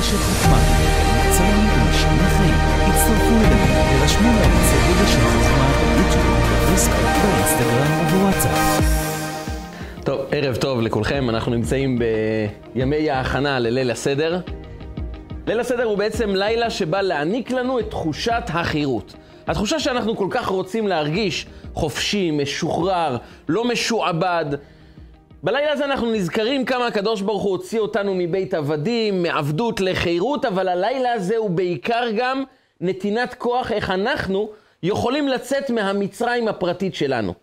רשת חוכמה, מקצועיים ומשנים חיים. הצטרפו אלינו ורשמו לערוץ רשת חוכמה ביוטיוב, בפייסבוק, באינסטגרם ובוואטסאפ. טוב, ערב טוב לכולכם, אנחנו נמצאים בימי ההכנה לליל הסדר. ליל הסדר הוא בעצם לילה שבא להעניק לנו את תחושת החירות. התחושה שאנחנו כל כך רוצים להרגיש חופשי, משוחרר, לא משועבד. בלילה הזה אנחנו נזכרים כמה הקדוש ברוך הוא הוציא אותנו מבית עבדים, מעבדות לחירות, אבל הלילה הזה הוא בעיקר גם נתינת כוח איך אנחנו יכולים לצאת מהמצרים הפרטית שלנו.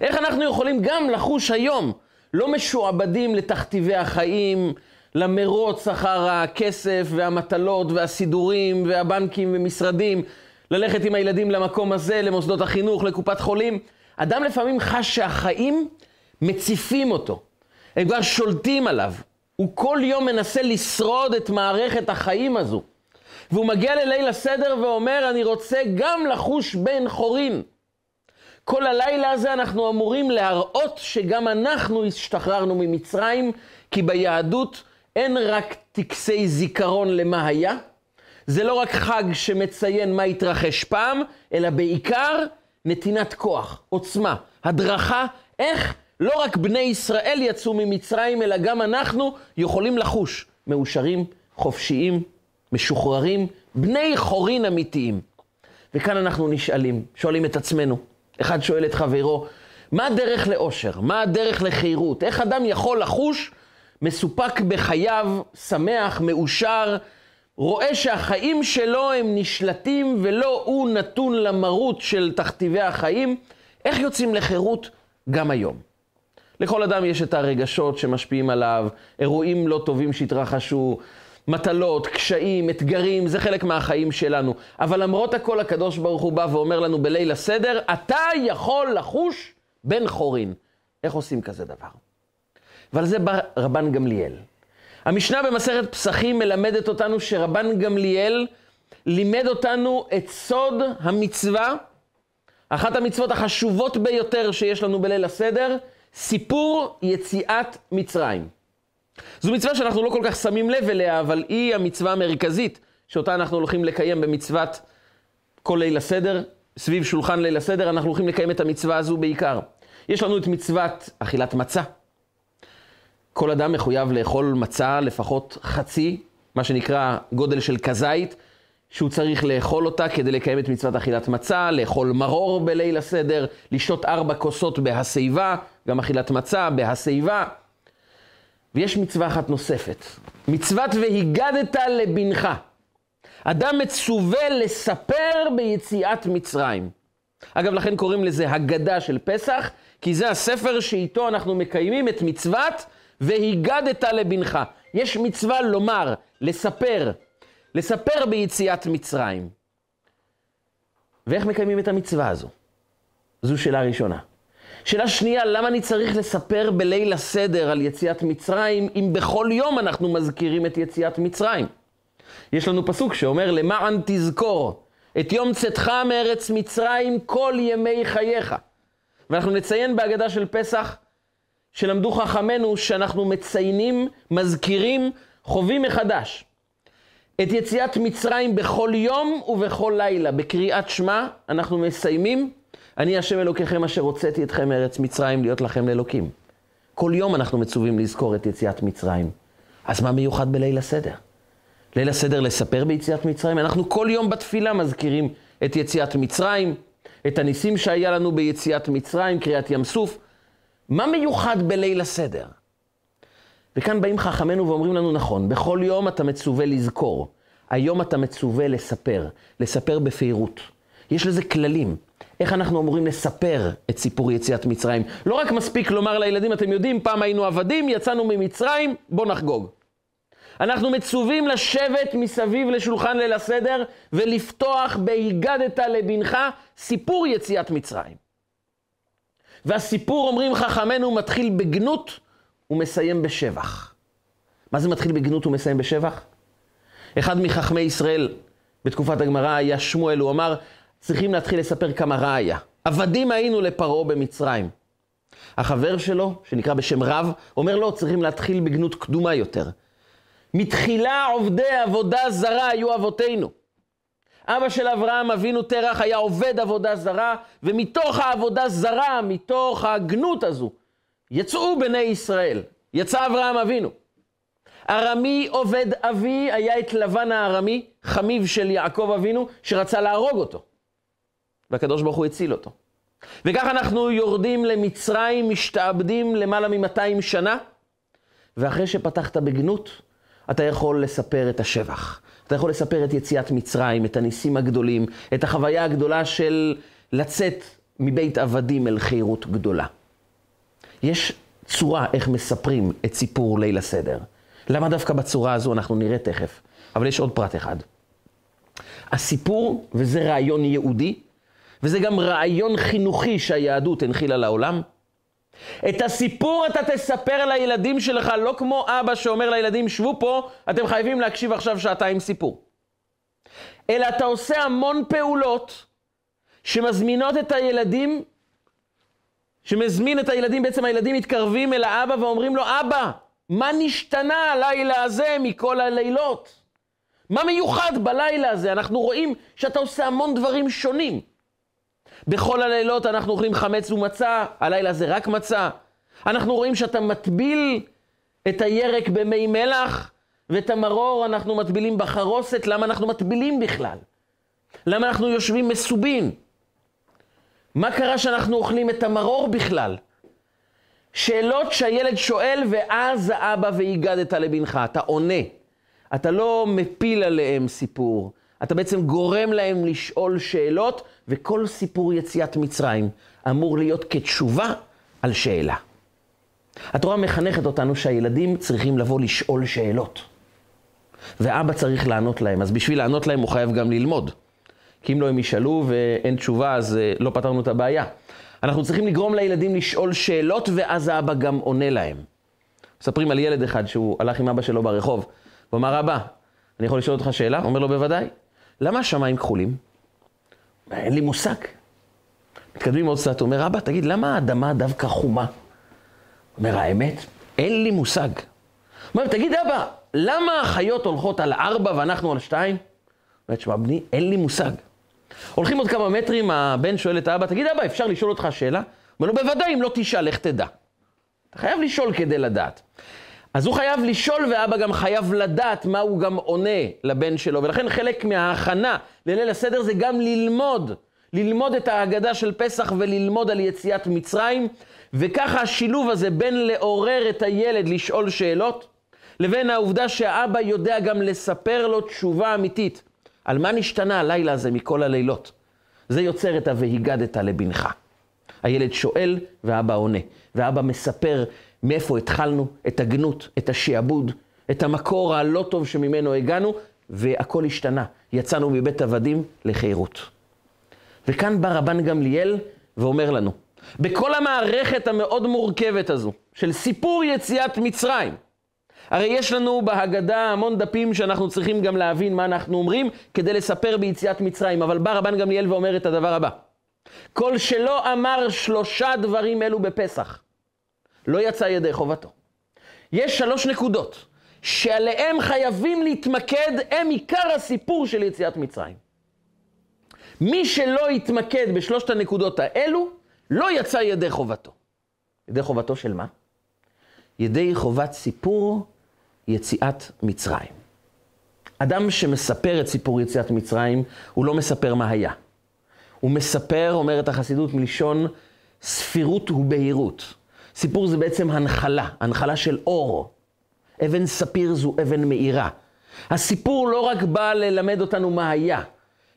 איך אנחנו יכולים גם לחוש היום, לא משועבדים לתכתיבי החיים, למרוץ אחר הכסף והמטלות והסידורים והבנקים ומשרדים, ללכת עם הילדים למקום הזה, למוסדות החינוך, לקופת חולים. אדם לפעמים חש שהחיים מציפים אותו. הם כבר שולטים עליו. הוא כל יום מנסה לשרוד את מערכת החיים הזו. והוא מגיע לליל הסדר ואומר, אני רוצה גם לחוש בן חורין. כל הלילה הזה אנחנו אמורים להראות שגם אנחנו השתחררנו ממצרים, כי ביהדות אין רק טקסי זיכרון למה היה, זה לא רק חג שמציין מה התרחש פעם, אלא בעיקר נתינת כוח, עוצמה, הדרכה, איך לא רק בני ישראל יצאו ממצרים, אלא גם אנחנו יכולים לחוש מאושרים, חופשיים, משוחררים, בני חורין אמיתיים. וכאן אנחנו נשאלים, שואלים את עצמנו, אחד שואל את חברו, מה הדרך לאושר? מה הדרך לחירות? איך אדם יכול לחוש מסופק בחייו, שמח, מאושר, רואה שהחיים שלו הם נשלטים ולא הוא נתון למרות של תכתיבי החיים, איך יוצאים לחירות גם היום? לכל אדם יש את הרגשות שמשפיעים עליו, אירועים לא טובים שהתרחשו, מטלות, קשיים, אתגרים, זה חלק מהחיים שלנו. אבל למרות הכל הקדוש ברוך הוא בא ואומר לנו בליל הסדר, אתה יכול לחוש בן חורין. איך עושים כזה דבר? ועל זה בא רבן גמליאל. המשנה במסכת פסחים מלמדת אותנו שרבן גמליאל לימד אותנו את סוד המצווה, אחת המצוות החשובות ביותר שיש לנו בליל הסדר, סיפור יציאת מצרים. זו מצווה שאנחנו לא כל כך שמים לב אליה, אבל היא המצווה המרכזית שאותה אנחנו הולכים לקיים במצוות כל ליל הסדר, סביב שולחן ליל הסדר, אנחנו הולכים לקיים את המצווה הזו בעיקר. יש לנו את מצוות אכילת מצה. כל אדם מחויב לאכול מצה לפחות חצי, מה שנקרא גודל של כזית, שהוא צריך לאכול אותה כדי לקיים את מצוות אכילת מצה, לאכול מרור בליל הסדר, לשתות ארבע כוסות בהשיבה, גם אכילת מצה בהשיבה. ויש מצווה אחת נוספת, מצוות והיגדת לבנך. אדם מצווה לספר ביציאת מצרים. אגב, לכן קוראים לזה הגדה של פסח, כי זה הספר שאיתו אנחנו מקיימים את מצוות והיגדת לבנך. יש מצווה לומר, לספר, לספר ביציאת מצרים. ואיך מקיימים את המצווה הזו? זו שאלה ראשונה. שאלה שנייה, למה אני צריך לספר בליל הסדר על יציאת מצרים, אם בכל יום אנחנו מזכירים את יציאת מצרים? יש לנו פסוק שאומר, למען תזכור את יום צאתך מארץ מצרים כל ימי חייך. ואנחנו נציין בהגדה של פסח, שלמדו חכמינו, שאנחנו מציינים, מזכירים, חווים מחדש. את יציאת מצרים בכל יום ובכל לילה. בקריאת שמע אנחנו מסיימים אני השם אלוקיכם אשר הוצאתי אתכם מארץ מצרים להיות לכם לאלוקים. כל יום אנחנו מצווים לזכור את יציאת מצרים. אז מה מיוחד בליל הסדר? ליל הסדר לספר ביציאת מצרים? אנחנו כל יום בתפילה מזכירים את יציאת מצרים, את הניסים שהיה לנו ביציאת מצרים, קריאת ים סוף. מה מיוחד בליל הסדר? וכאן באים חכמינו ואומרים לנו, נכון, בכל יום אתה מצווה לזכור. היום אתה מצווה לספר, לספר בפירוט. יש לזה כללים. איך אנחנו אמורים לספר את סיפור יציאת מצרים. לא רק מספיק לומר לילדים, אתם יודעים, פעם היינו עבדים, יצאנו ממצרים, בואו נחגוג. אנחנו מצווים לשבת מסביב לשולחן ליל הסדר ולפתוח בהיגדת לבנך סיפור יציאת מצרים. והסיפור, אומרים חכמינו, מתחיל בגנות ומסיים בשבח. מה זה מתחיל בגנות ומסיים בשבח? אחד מחכמי ישראל בתקופת הגמרא היה שמואל, הוא אמר, צריכים להתחיל לספר כמה רע היה. עבדים היינו לפרעה במצרים. החבר שלו, שנקרא בשם רב, אומר לו, צריכים להתחיל בגנות קדומה יותר. מתחילה עובדי עבודה זרה היו אבותינו. אבא של אברהם אבינו תרח היה עובד עבודה זרה, ומתוך העבודה זרה, מתוך הגנות הזו, יצאו בני ישראל. יצא אברהם אבינו. ארמי עובד אבי היה את לבן הארמי, חמיו של יעקב אבינו, שרצה להרוג אותו. והקדוש ברוך הוא הציל אותו. וכך אנחנו יורדים למצרים, משתעבדים למעלה מ-200 שנה, ואחרי שפתחת בגנות, אתה יכול לספר את השבח. אתה יכול לספר את יציאת מצרים, את הניסים הגדולים, את החוויה הגדולה של לצאת מבית עבדים אל חירות גדולה. יש צורה איך מספרים את סיפור ליל הסדר. למה דווקא בצורה הזו אנחנו נראה תכף, אבל יש עוד פרט אחד. הסיפור, וזה רעיון יהודי, וזה גם רעיון חינוכי שהיהדות הנחילה לעולם, את הסיפור אתה תספר לילדים שלך, לא כמו אבא שאומר לילדים, שבו פה, אתם חייבים להקשיב עכשיו שעתיים סיפור. אלא אתה עושה המון פעולות שמזמינות את הילדים, שמזמין את הילדים, בעצם הילדים מתקרבים אל האבא ואומרים לו, אבא, מה נשתנה הלילה הזה מכל הלילות? מה מיוחד בלילה הזה? אנחנו רואים שאתה עושה המון דברים שונים. בכל הלילות אנחנו אוכלים חמץ ומצה, הלילה זה רק מצה. אנחנו רואים שאתה מטביל את הירק במי מלח, ואת המרור אנחנו מטבילים בחרוסת. למה אנחנו מטבילים בכלל? למה אנחנו יושבים מסובין? מה קרה שאנחנו אוכלים את המרור בכלל? שאלות שהילד שואל, ואז האבא והגדת לבנך. אתה עונה. אתה לא מפיל עליהם סיפור. אתה בעצם גורם להם לשאול שאלות, וכל סיפור יציאת מצרים אמור להיות כתשובה על שאלה. התורה מחנכת אותנו שהילדים צריכים לבוא לשאול שאלות. ואבא צריך לענות להם, אז בשביל לענות להם הוא חייב גם ללמוד. כי אם לא הם ישאלו ואין תשובה, אז אה, לא פתרנו את הבעיה. אנחנו צריכים לגרום לילדים לשאול שאלות, ואז האבא גם עונה להם. מספרים על ילד אחד שהוא הלך עם אבא שלו ברחוב, הוא אמר, אבא, אני יכול לשאול אותך שאלה? אומר לו, בוודאי. למה השמיים כחולים? אין לי מושג. מתקדמים עוד קצת, הוא אומר, אבא, תגיד, למה האדמה דווקא חומה? אומר, האמת, אין לי מושג. הוא אומר, תגיד, אבא, למה החיות הולכות על ארבע ואנחנו על שתיים? הוא אומר, תשמע, בני, אין לי מושג. הולכים עוד כמה מטרים, הבן שואל את האבא, תגיד, אבא, אפשר לשאול אותך שאלה? אומר לו, בוודאי, אם לא תשאל, איך תדע? אתה חייב לשאול כדי לדעת. אז הוא חייב לשאול, ואבא גם חייב לדעת מה הוא גם עונה לבן שלו. ולכן חלק מההכנה לליל הסדר זה גם ללמוד, ללמוד את ההגדה של פסח וללמוד על יציאת מצרים. וככה השילוב הזה בין לעורר את הילד לשאול שאלות, לבין העובדה שהאבא יודע גם לספר לו תשובה אמיתית. על מה נשתנה הלילה הזה מכל הלילות? זה יוצר את ה"והיגדת לבנך". הילד שואל ואבא עונה, ואבא מספר מאיפה התחלנו, את הגנות, את השעבוד, את המקור הלא טוב שממנו הגענו, והכל השתנה. יצאנו מבית עבדים לחירות. וכאן בא רבן גמליאל ואומר לנו, בכל המערכת המאוד מורכבת הזו, של סיפור יציאת מצרים, הרי יש לנו בהגדה המון דפים שאנחנו צריכים גם להבין מה אנחנו אומרים כדי לספר ביציאת מצרים, אבל בא רבן גמליאל ואומר את הדבר הבא: כל שלא אמר שלושה דברים אלו בפסח, לא יצא ידי חובתו. יש שלוש נקודות שעליהן חייבים להתמקד, הם עיקר הסיפור של יציאת מצרים. מי שלא יתמקד בשלושת הנקודות האלו, לא יצא ידי חובתו. ידי חובתו של מה? ידי חובת סיפור יציאת מצרים. אדם שמספר את סיפור יציאת מצרים, הוא לא מספר מה היה. הוא מספר, אומרת החסידות, מלשון ספירות ובהירות. סיפור זה בעצם הנחלה, הנחלה של אור. אבן ספיר זו אבן מאירה. הסיפור לא רק בא ללמד אותנו מה היה,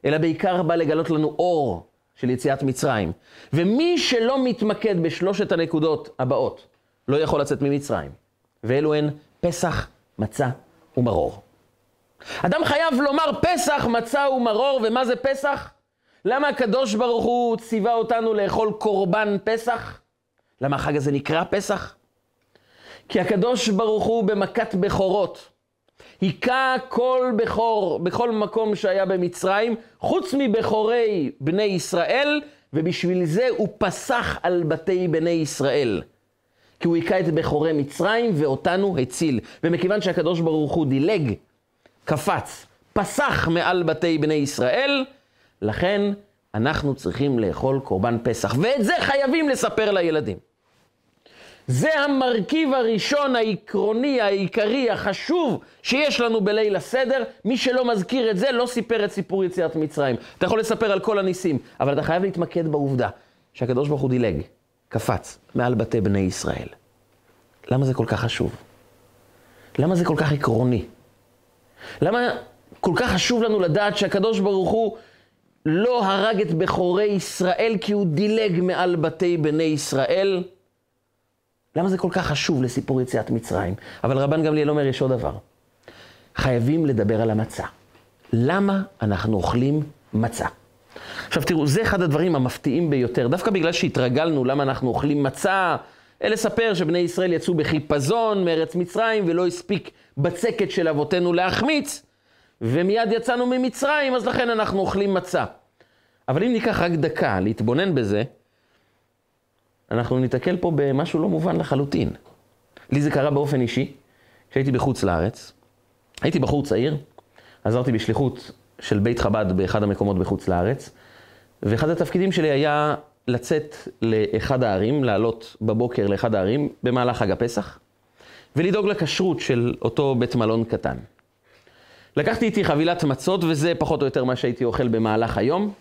אלא בעיקר בא לגלות לנו אור של יציאת מצרים. ומי שלא מתמקד בשלושת הנקודות הבאות, לא יכול לצאת ממצרים. ואלו הן פסח, מצה ומרור. אדם חייב לומר פסח, מצה ומרור, ומה זה פסח? למה הקדוש ברוך הוא ציווה אותנו לאכול קורבן פסח? למה החג הזה נקרא פסח? כי הקדוש ברוך הוא במכת בכורות היכה כל בכור בכל מקום שהיה במצרים, חוץ מבכורי בני ישראל, ובשביל זה הוא פסח על בתי בני ישראל. כי הוא היכה את בכורי מצרים ואותנו הציל. ומכיוון שהקדוש ברוך הוא דילג, קפץ, פסח מעל בתי בני ישראל, לכן אנחנו צריכים לאכול קורבן פסח. ואת זה חייבים לספר לילדים. זה המרכיב הראשון, העקרוני, העיקרי, החשוב שיש לנו בליל הסדר. מי שלא מזכיר את זה, לא סיפר את סיפור יציאת מצרים. אתה יכול לספר על כל הניסים, אבל אתה חייב להתמקד בעובדה שהקדוש ברוך הוא דילג, קפץ, מעל בתי בני ישראל. למה זה כל כך חשוב? למה זה כל כך עקרוני? למה כל כך חשוב לנו לדעת שהקדוש ברוך הוא לא הרג את בכורי ישראל כי הוא דילג מעל בתי בני ישראל? למה זה כל כך חשוב לסיפור יציאת מצרים? אבל רבן גמליאל אומר, יש עוד דבר. חייבים לדבר על המצה. למה אנחנו אוכלים מצה? עכשיו תראו, זה אחד הדברים המפתיעים ביותר, דווקא בגלל שהתרגלנו למה אנחנו אוכלים מצה, לספר שבני ישראל יצאו בחיפזון מארץ מצרים ולא הספיק בצקת של אבותינו להחמיץ, ומיד יצאנו ממצרים, אז לכן אנחנו אוכלים מצה. אבל אם ניקח רק דקה להתבונן בזה, אנחנו ניתקל פה במשהו לא מובן לחלוטין. לי זה קרה באופן אישי, כשהייתי בחוץ לארץ. הייתי בחור צעיר, עזרתי בשליחות של בית חב"ד באחד המקומות בחוץ לארץ, ואחד התפקידים שלי היה לצאת לאחד הערים, לעלות בבוקר לאחד הערים במהלך חג הפסח, ולדאוג לכשרות של אותו בית מלון קטן. לקחתי איתי חבילת מצות, וזה פחות או יותר מה שהייתי אוכל במהלך היום,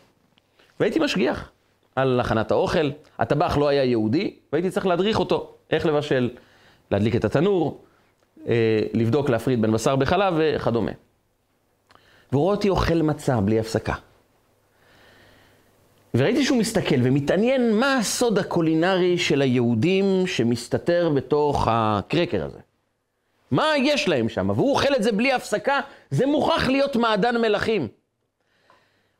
והייתי משגיח. על הכנת האוכל. הטבח לא היה יהודי, והייתי צריך להדריך אותו, איך לבשל, להדליק את התנור, אה, לבדוק, להפריד בין בשר בחלב וכדומה. והוא רואה אותי אוכל מצה בלי הפסקה. וראיתי שהוא מסתכל ומתעניין מה הסוד הקולינרי של היהודים שמסתתר בתוך הקרקר הזה. מה יש להם שם? והוא אוכל את זה בלי הפסקה, זה מוכרח להיות מעדן מלכים.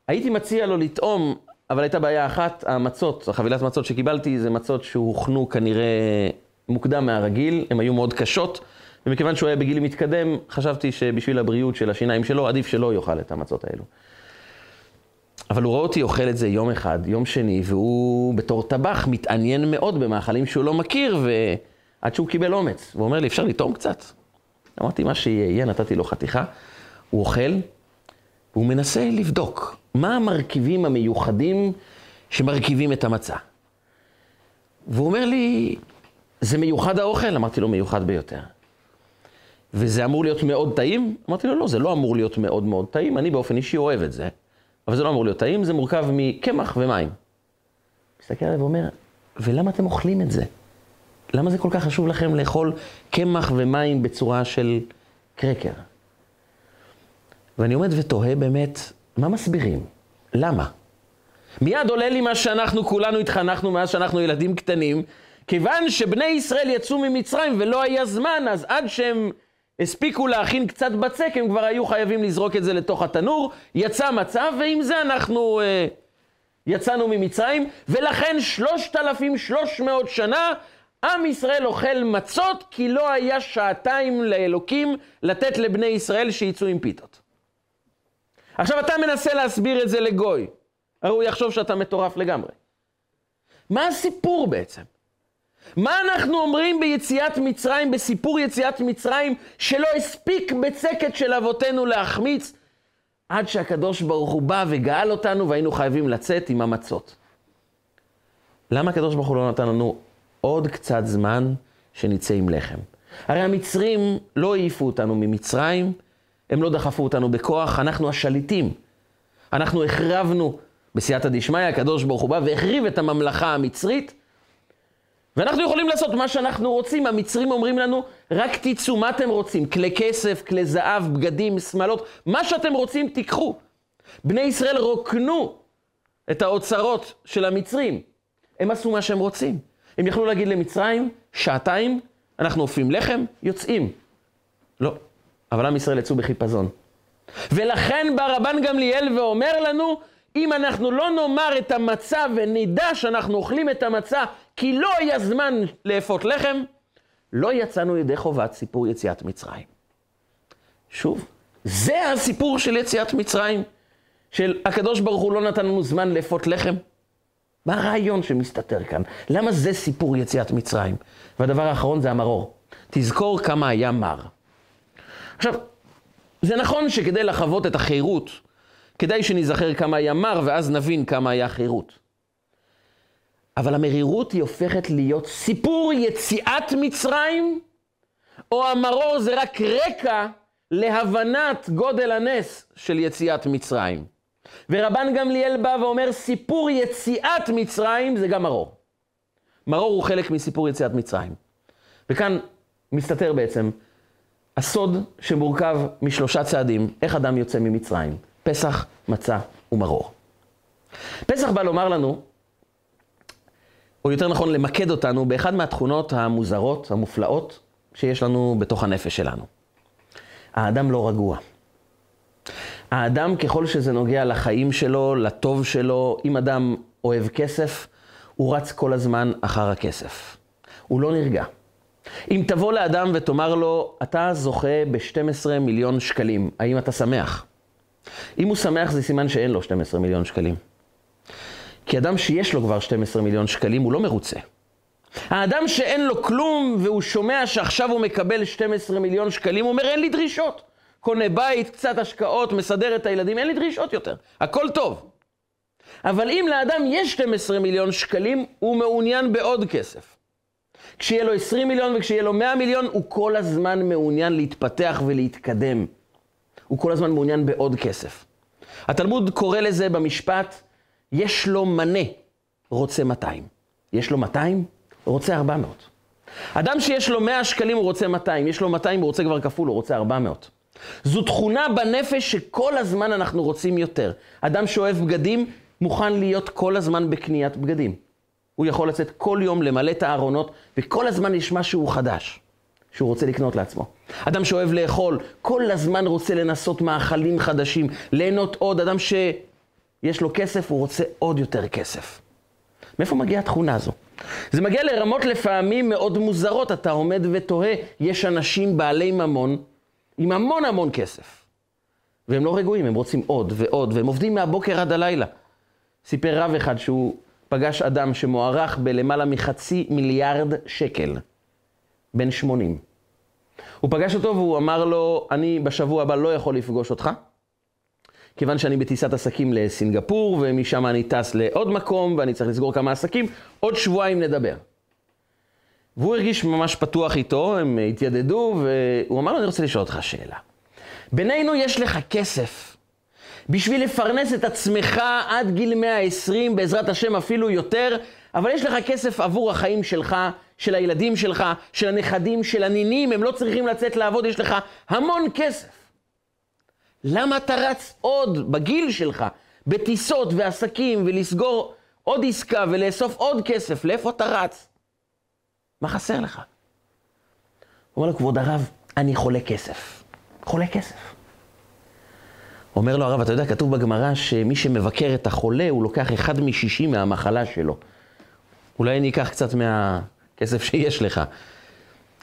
הייתי מציע לו לטעום אבל הייתה בעיה אחת, המצות, החבילת מצות שקיבלתי, זה מצות שהוכנו כנראה מוקדם מהרגיל, הן היו מאוד קשות, ומכיוון שהוא היה בגיל מתקדם, חשבתי שבשביל הבריאות של השיניים שלו, עדיף שלא יאכל את המצות האלו. אבל הוא רואה אותי אוכל את זה יום אחד, יום שני, והוא בתור טבח מתעניין מאוד במאכלים שהוא לא מכיר, ועד שהוא קיבל אומץ. והוא אומר לי, אפשר לטעום קצת? אמרתי, מה שיהיה, נתתי לו חתיכה. הוא אוכל, והוא מנסה לבדוק מה המרכיבים המיוחדים שמרכיבים את המצה. והוא אומר לי, זה מיוחד האוכל? אמרתי לו, מיוחד ביותר. וזה אמור להיות מאוד טעים? אמרתי לו, לא, זה לא אמור להיות מאוד מאוד טעים, אני באופן אישי אוהב את זה, אבל זה לא אמור להיות טעים, זה מורכב מקמח ומים. מסתכל עליו ואומר, ולמה אתם אוכלים את זה? למה זה כל כך חשוב לכם לאכול קמח ומים בצורה של קרקר? ואני עומד ותוהה באמת, מה מסבירים? למה? מיד עולה לי מה שאנחנו כולנו התחנכנו מאז שאנחנו ילדים קטנים, כיוון שבני ישראל יצאו ממצרים ולא היה זמן, אז עד שהם הספיקו להכין קצת בצק, הם כבר היו חייבים לזרוק את זה לתוך התנור, יצא מצב, ועם זה אנחנו אה, יצאנו ממצרים, ולכן 3,300 שנה עם ישראל אוכל מצות, כי לא היה שעתיים לאלוקים לתת לבני ישראל שיצאו עם פיתות. עכשיו אתה מנסה להסביר את זה לגוי, הרי הוא יחשוב שאתה מטורף לגמרי. מה הסיפור בעצם? מה אנחנו אומרים ביציאת מצרים, בסיפור יציאת מצרים, שלא הספיק בצקת של אבותינו להחמיץ, עד שהקדוש ברוך הוא בא וגאל אותנו והיינו חייבים לצאת עם המצות. למה הקדוש ברוך הוא לא נתן לנו עוד קצת זמן שנצא עם לחם? הרי המצרים לא העיפו אותנו ממצרים, הם לא דחפו אותנו בכוח, אנחנו השליטים. אנחנו החרבנו, בסייעתא דשמיא, הקדוש ברוך הוא בא והחריב את הממלכה המצרית, ואנחנו יכולים לעשות מה שאנחנו רוצים. המצרים אומרים לנו, רק תצאו, מה אתם רוצים? כלי כסף, כלי זהב, בגדים, שמלות, מה שאתם רוצים, תיקחו. בני ישראל רוקנו את האוצרות של המצרים. הם עשו מה שהם רוצים. הם יכלו להגיד למצרים, שעתיים, אנחנו אופים לחם, יוצאים. לא. אבל עם ישראל יצאו בחיפזון. ולכן בא רבן גמליאל ואומר לנו, אם אנחנו לא נאמר את המצה ונדע שאנחנו אוכלים את המצה כי לא היה זמן לאפות לחם, לא יצאנו ידי חובת סיפור יציאת מצרים. שוב, זה הסיפור של יציאת מצרים, של הקדוש ברוך הוא לא נתן לנו זמן לאפות לחם. מה הרעיון שמסתתר כאן? למה זה סיפור יציאת מצרים? והדבר האחרון זה המרור. תזכור כמה היה מר. עכשיו, זה נכון שכדי לחוות את החירות, כדאי שניזכר כמה היה מר, ואז נבין כמה היה חירות. אבל המרירות היא הופכת להיות סיפור יציאת מצרים, או המרור זה רק רקע להבנת גודל הנס של יציאת מצרים. ורבן גמליאל בא ואומר, סיפור יציאת מצרים זה גם מרור. מרור הוא חלק מסיפור יציאת מצרים. וכאן מסתתר בעצם הסוד שמורכב משלושה צעדים, איך אדם יוצא ממצרים, פסח, מצה ומרור. פסח בא לומר לנו, או יותר נכון למקד אותנו, באחד מהתכונות המוזרות, המופלאות, שיש לנו בתוך הנפש שלנו. האדם לא רגוע. האדם, ככל שזה נוגע לחיים שלו, לטוב שלו, אם אדם אוהב כסף, הוא רץ כל הזמן אחר הכסף. הוא לא נרגע. אם תבוא לאדם ותאמר לו, אתה זוכה ב-12 מיליון שקלים, האם אתה שמח? אם הוא שמח זה סימן שאין לו 12 מיליון שקלים. כי אדם שיש לו כבר 12 מיליון שקלים, הוא לא מרוצה. האדם שאין לו כלום והוא שומע שעכשיו הוא מקבל 12 מיליון שקלים, הוא אומר, אין לי דרישות. קונה בית, קצת השקעות, מסדר את הילדים, אין לי דרישות יותר. הכל טוב. אבל אם לאדם יש 12 מיליון שקלים, הוא מעוניין בעוד כסף. כשיהיה לו 20 מיליון וכשיהיה לו 100 מיליון, הוא כל הזמן מעוניין להתפתח ולהתקדם. הוא כל הזמן מעוניין בעוד כסף. התלמוד קורא לזה במשפט, יש לו מנה, רוצה 200. יש לו 200, רוצה 400. אדם שיש לו 100 שקלים, הוא רוצה 200. יש לו 200, הוא רוצה כבר כפול, הוא רוצה 400. זו תכונה בנפש שכל הזמן אנחנו רוצים יותר. אדם שאוהב בגדים, מוכן להיות כל הזמן בקניית בגדים. הוא יכול לצאת כל יום למלא את הארונות, וכל הזמן יש משהו חדש שהוא רוצה לקנות לעצמו. אדם שאוהב לאכול, כל הזמן רוצה לנסות מאכלים חדשים, ליהנות עוד. אדם שיש לו כסף, הוא רוצה עוד יותר כסף. מאיפה מגיעה התכונה הזו? זה מגיע לרמות לפעמים מאוד מוזרות. אתה עומד ותוהה, יש אנשים בעלי ממון עם המון המון כסף. והם לא רגועים, הם רוצים עוד ועוד, והם עובדים מהבוקר עד הלילה. סיפר רב אחד שהוא פגש אדם שמוערך בלמעלה מחצי מיליארד שקל, בן 80. הוא פגש אותו והוא אמר לו, אני בשבוע הבא לא יכול לפגוש אותך, כיוון שאני בטיסת עסקים לסינגפור, ומשם אני טס לעוד מקום, ואני צריך לסגור כמה עסקים, עוד שבועיים נדבר. והוא הרגיש ממש פתוח איתו, הם התיידדו, והוא אמר לו, אני רוצה לשאול אותך שאלה. בינינו יש לך כסף בשביל לפרנס את עצמך עד גיל 120, בעזרת השם אפילו יותר, אבל יש לך כסף עבור החיים שלך, של הילדים שלך, של הנכדים, של הנינים, הם לא צריכים לצאת לעבוד, יש לך המון כסף. למה אתה רץ עוד בגיל שלך, בטיסות ועסקים, ולסגור עוד עסקה ולאסוף עוד כסף? לאיפה אתה רץ? מה חסר לך? הוא אומר לו, כבוד הרב, אני חולה כסף. חולה כסף. אומר לו הרב, אתה יודע, כתוב בגמרא שמי שמבקר את החולה, הוא לוקח אחד משישי מהמחלה שלו. אולי אני אקח קצת מהכסף שיש לך.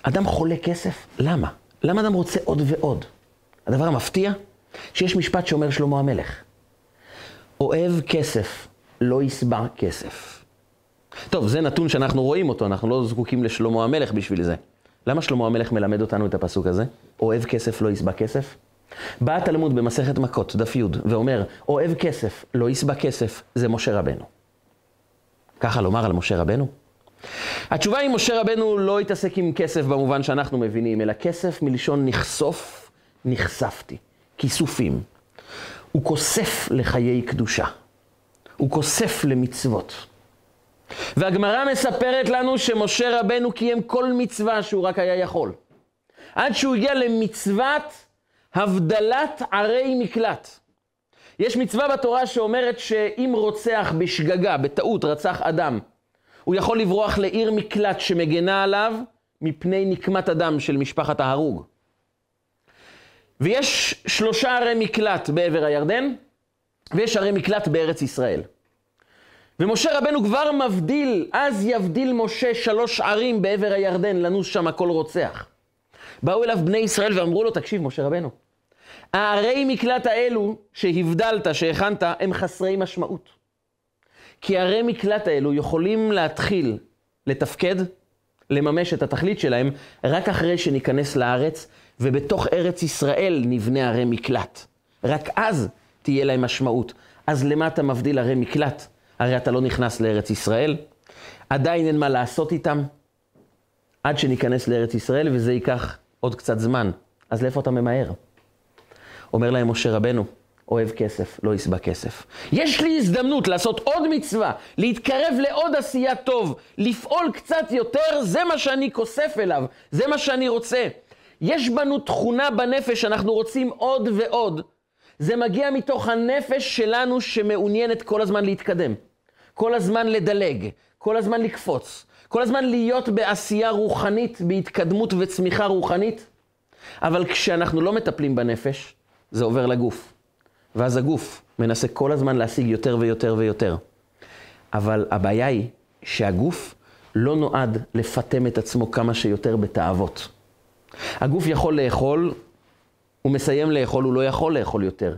אדם חולה כסף, למה? למה אדם רוצה עוד ועוד? הדבר המפתיע, שיש משפט שאומר שלמה המלך, אוהב כסף, לא יסבע כסף. טוב, זה נתון שאנחנו רואים אותו, אנחנו לא זקוקים לשלמה המלך בשביל זה. למה שלמה המלך מלמד אותנו את הפסוק הזה? אוהב כסף, לא יסבע כסף? בא התלמוד במסכת מכות, דף י', ואומר, אוהב כסף, לא יסבע כסף, זה משה רבנו. ככה לומר על משה רבנו? התשובה היא, משה רבנו לא התעסק עם כסף במובן שאנחנו מבינים, אלא כסף מלשון נחשוף, נחשפתי. כיסופים. הוא כוסף לחיי קדושה. הוא כוסף למצוות. והגמרא מספרת לנו שמשה רבנו קיים כל מצווה שהוא רק היה יכול. עד שהוא הגיע למצוות הבדלת ערי מקלט. יש מצווה בתורה שאומרת שאם רוצח בשגגה, בטעות, רצח אדם, הוא יכול לברוח לעיר מקלט שמגנה עליו מפני נקמת הדם של משפחת ההרוג. ויש שלושה ערי מקלט בעבר הירדן, ויש ערי מקלט בארץ ישראל. ומשה רבנו כבר מבדיל, אז יבדיל משה שלוש ערים בעבר הירדן, לנוס שם כל רוצח. באו אליו בני ישראל ואמרו לו, תקשיב, משה רבנו, הערי מקלט האלו שהבדלת, שהכנת, הם חסרי משמעות. כי ערי מקלט האלו יכולים להתחיל לתפקד, לממש את התכלית שלהם, רק אחרי שניכנס לארץ, ובתוך ארץ ישראל נבנה ערי מקלט. רק אז תהיה להם משמעות. אז למה אתה מבדיל ערי מקלט? הרי אתה לא נכנס לארץ ישראל, עדיין אין מה לעשות איתם, עד שניכנס לארץ ישראל, וזה ייקח עוד קצת זמן. אז לאיפה אתה ממהר? אומר להם משה רבנו, אוהב כסף, לא יסבע כסף. יש לי הזדמנות לעשות עוד מצווה, להתקרב לעוד עשייה טוב, לפעול קצת יותר, זה מה שאני כוסף אליו, זה מה שאני רוצה. יש בנו תכונה בנפש, אנחנו רוצים עוד ועוד. זה מגיע מתוך הנפש שלנו שמעוניינת כל הזמן להתקדם. כל הזמן לדלג, כל הזמן לקפוץ, כל הזמן להיות בעשייה רוחנית, בהתקדמות וצמיחה רוחנית. אבל כשאנחנו לא מטפלים בנפש, זה עובר לגוף. ואז הגוף מנסה כל הזמן להשיג יותר ויותר ויותר. אבל הבעיה היא שהגוף לא נועד לפטם את עצמו כמה שיותר בתאוות. הגוף יכול לאכול, הוא מסיים לאכול, הוא לא יכול לאכול יותר.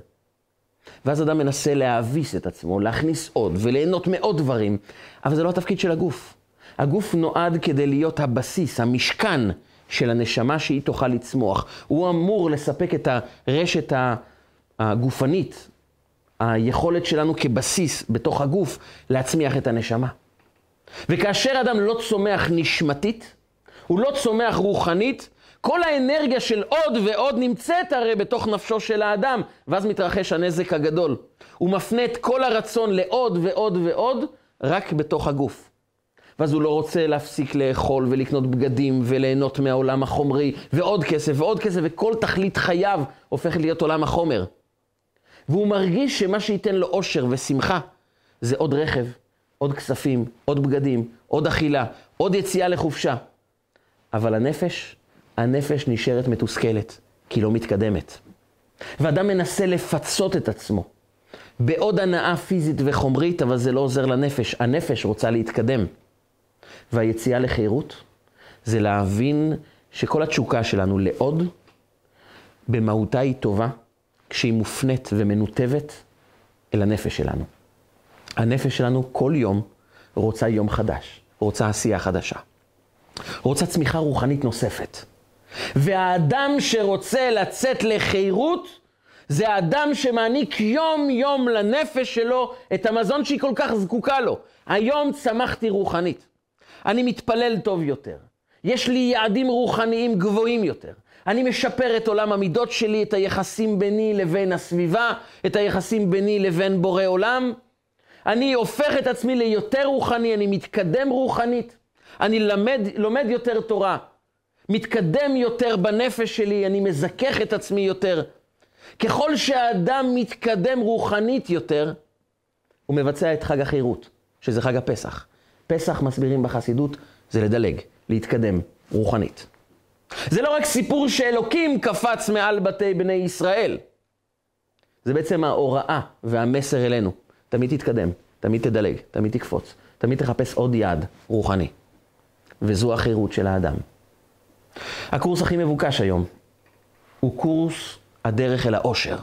ואז אדם מנסה להאביס את עצמו, להכניס עוד וליהנות מעוד דברים, אבל זה לא התפקיד של הגוף. הגוף נועד כדי להיות הבסיס, המשכן של הנשמה שהיא תוכל לצמוח. הוא אמור לספק את הרשת הגופנית, היכולת שלנו כבסיס בתוך הגוף להצמיח את הנשמה. וכאשר אדם לא צומח נשמתית, הוא לא צומח רוחנית, כל האנרגיה של עוד ועוד נמצאת הרי בתוך נפשו של האדם, ואז מתרחש הנזק הגדול. הוא מפנה את כל הרצון לעוד ועוד ועוד, רק בתוך הגוף. ואז הוא לא רוצה להפסיק לאכול ולקנות בגדים וליהנות מהעולם החומרי, ועוד כסף ועוד כסף, וכל תכלית חייו הופכת להיות עולם החומר. והוא מרגיש שמה שייתן לו אושר ושמחה זה עוד רכב, עוד כספים, עוד בגדים, עוד אכילה, עוד יציאה לחופשה. אבל הנפש, הנפש נשארת מתוסכלת, כי לא מתקדמת. ואדם מנסה לפצות את עצמו בעוד הנאה פיזית וחומרית, אבל זה לא עוזר לנפש. הנפש רוצה להתקדם. והיציאה לחירות זה להבין שכל התשוקה שלנו לעוד, במהותה היא טובה, כשהיא מופנית ומנותבת אל הנפש שלנו. הנפש שלנו כל יום רוצה יום חדש, רוצה עשייה חדשה. רוצה צמיחה רוחנית נוספת. והאדם שרוצה לצאת לחירות, זה האדם שמעניק יום-יום לנפש שלו את המזון שהיא כל כך זקוקה לו. היום צמחתי רוחנית. אני מתפלל טוב יותר. יש לי יעדים רוחניים גבוהים יותר. אני משפר את עולם המידות שלי, את היחסים ביני לבין הסביבה, את היחסים ביני לבין בורא עולם. אני הופך את עצמי ליותר רוחני, אני מתקדם רוחנית. אני למד, לומד יותר תורה, מתקדם יותר בנפש שלי, אני מזכך את עצמי יותר. ככל שהאדם מתקדם רוחנית יותר, הוא מבצע את חג החירות, שזה חג הפסח. פסח, מסבירים בחסידות, זה לדלג, להתקדם, רוחנית. זה לא רק סיפור שאלוקים קפץ מעל בתי בני ישראל. זה בעצם ההוראה והמסר אלינו. תמיד תתקדם, תמיד תדלג, תמיד תקפוץ, תמיד תחפש עוד יעד רוחני. וזו החירות של האדם. הקורס הכי מבוקש היום הוא קורס הדרך אל האושר.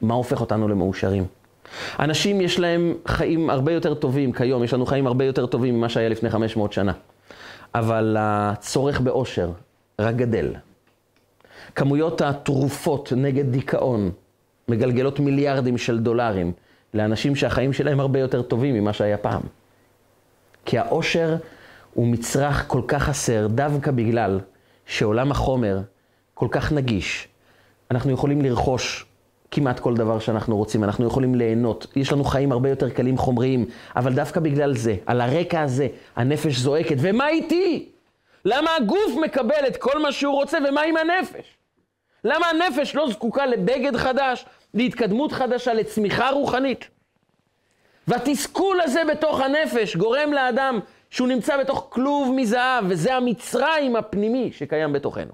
מה הופך אותנו למאושרים? אנשים יש להם חיים הרבה יותר טובים כיום, יש לנו חיים הרבה יותר טובים ממה שהיה לפני 500 שנה. אבל הצורך באושר רק גדל. כמויות התרופות נגד דיכאון מגלגלות מיליארדים של דולרים לאנשים שהחיים שלהם הרבה יותר טובים ממה שהיה פעם. כי האושר הוא מצרך כל כך חסר דווקא בגלל שעולם החומר כל כך נגיש. אנחנו יכולים לרכוש כמעט כל דבר שאנחנו רוצים, אנחנו יכולים ליהנות, יש לנו חיים הרבה יותר קלים חומריים, אבל דווקא בגלל זה, על הרקע הזה, הנפש זועקת, ומה איתי? למה הגוף מקבל את כל מה שהוא רוצה, ומה עם הנפש? למה הנפש לא זקוקה לבגד חדש, להתקדמות חדשה, לצמיחה רוחנית? והתסכול הזה בתוך הנפש גורם לאדם שהוא נמצא בתוך כלוב מזהב, וזה המצרים הפנימי שקיים בתוכנו.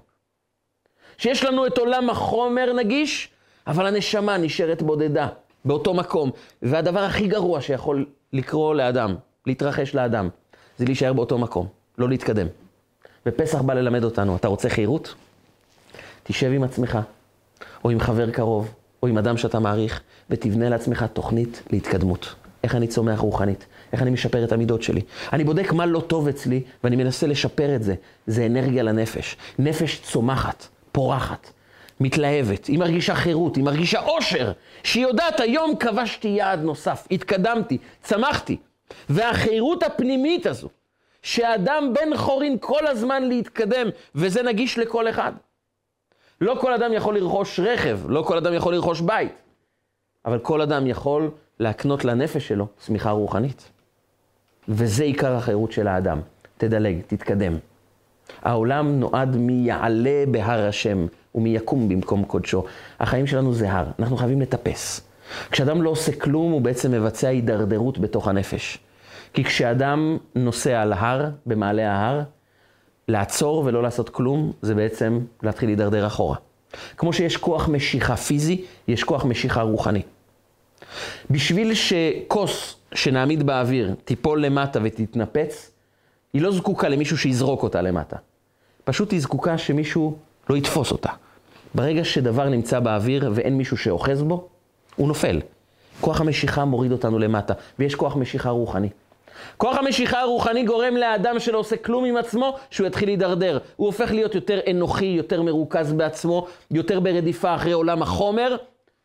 שיש לנו את עולם החומר נגיש, אבל הנשמה נשארת בודדה, באותו מקום. והדבר הכי גרוע שיכול לקרות לאדם, להתרחש לאדם, זה להישאר באותו מקום, לא להתקדם. ופסח בא ללמד אותנו, אתה רוצה חירות? תשב עם עצמך, או עם חבר קרוב, או עם אדם שאתה מעריך, ותבנה לעצמך תוכנית להתקדמות. איך אני צומח רוחנית, איך אני משפר את המידות שלי. אני בודק מה לא טוב אצלי, ואני מנסה לשפר את זה. זה אנרגיה לנפש. נפש צומחת, פורחת, מתלהבת, היא מרגישה חירות, היא מרגישה אושר, שהיא יודעת, היום כבשתי יעד נוסף, התקדמתי, צמחתי. והחירות הפנימית הזו, שאדם בן חורין כל הזמן להתקדם, וזה נגיש לכל אחד. לא כל אדם יכול לרכוש רכב, לא כל אדם יכול לרכוש בית, אבל כל אדם יכול להקנות לנפש שלו צמיחה רוחנית. וזה עיקר החירות של האדם. תדלג, תתקדם. העולם נועד מיעלה בהר השם ומיקום במקום קודשו. החיים שלנו זה הר, אנחנו חייבים לטפס. כשאדם לא עושה כלום, הוא בעצם מבצע הידרדרות בתוך הנפש. כי כשאדם נוסע על הר, במעלה ההר, לעצור ולא לעשות כלום, זה בעצם להתחיל להידרדר אחורה. כמו שיש כוח משיכה פיזי, יש כוח משיכה רוחני. בשביל שכוס שנעמיד באוויר תיפול למטה ותתנפץ, היא לא זקוקה למישהו שיזרוק אותה למטה. פשוט היא זקוקה שמישהו לא יתפוס אותה. ברגע שדבר נמצא באוויר ואין מישהו שאוחז בו, הוא נופל. כוח המשיכה מוריד אותנו למטה, ויש כוח משיכה רוחני. כוח המשיכה הרוחני גורם לאדם שלא עושה כלום עם עצמו, שהוא יתחיל להידרדר. הוא הופך להיות יותר אנוכי, יותר מרוכז בעצמו, יותר ברדיפה אחרי עולם החומר,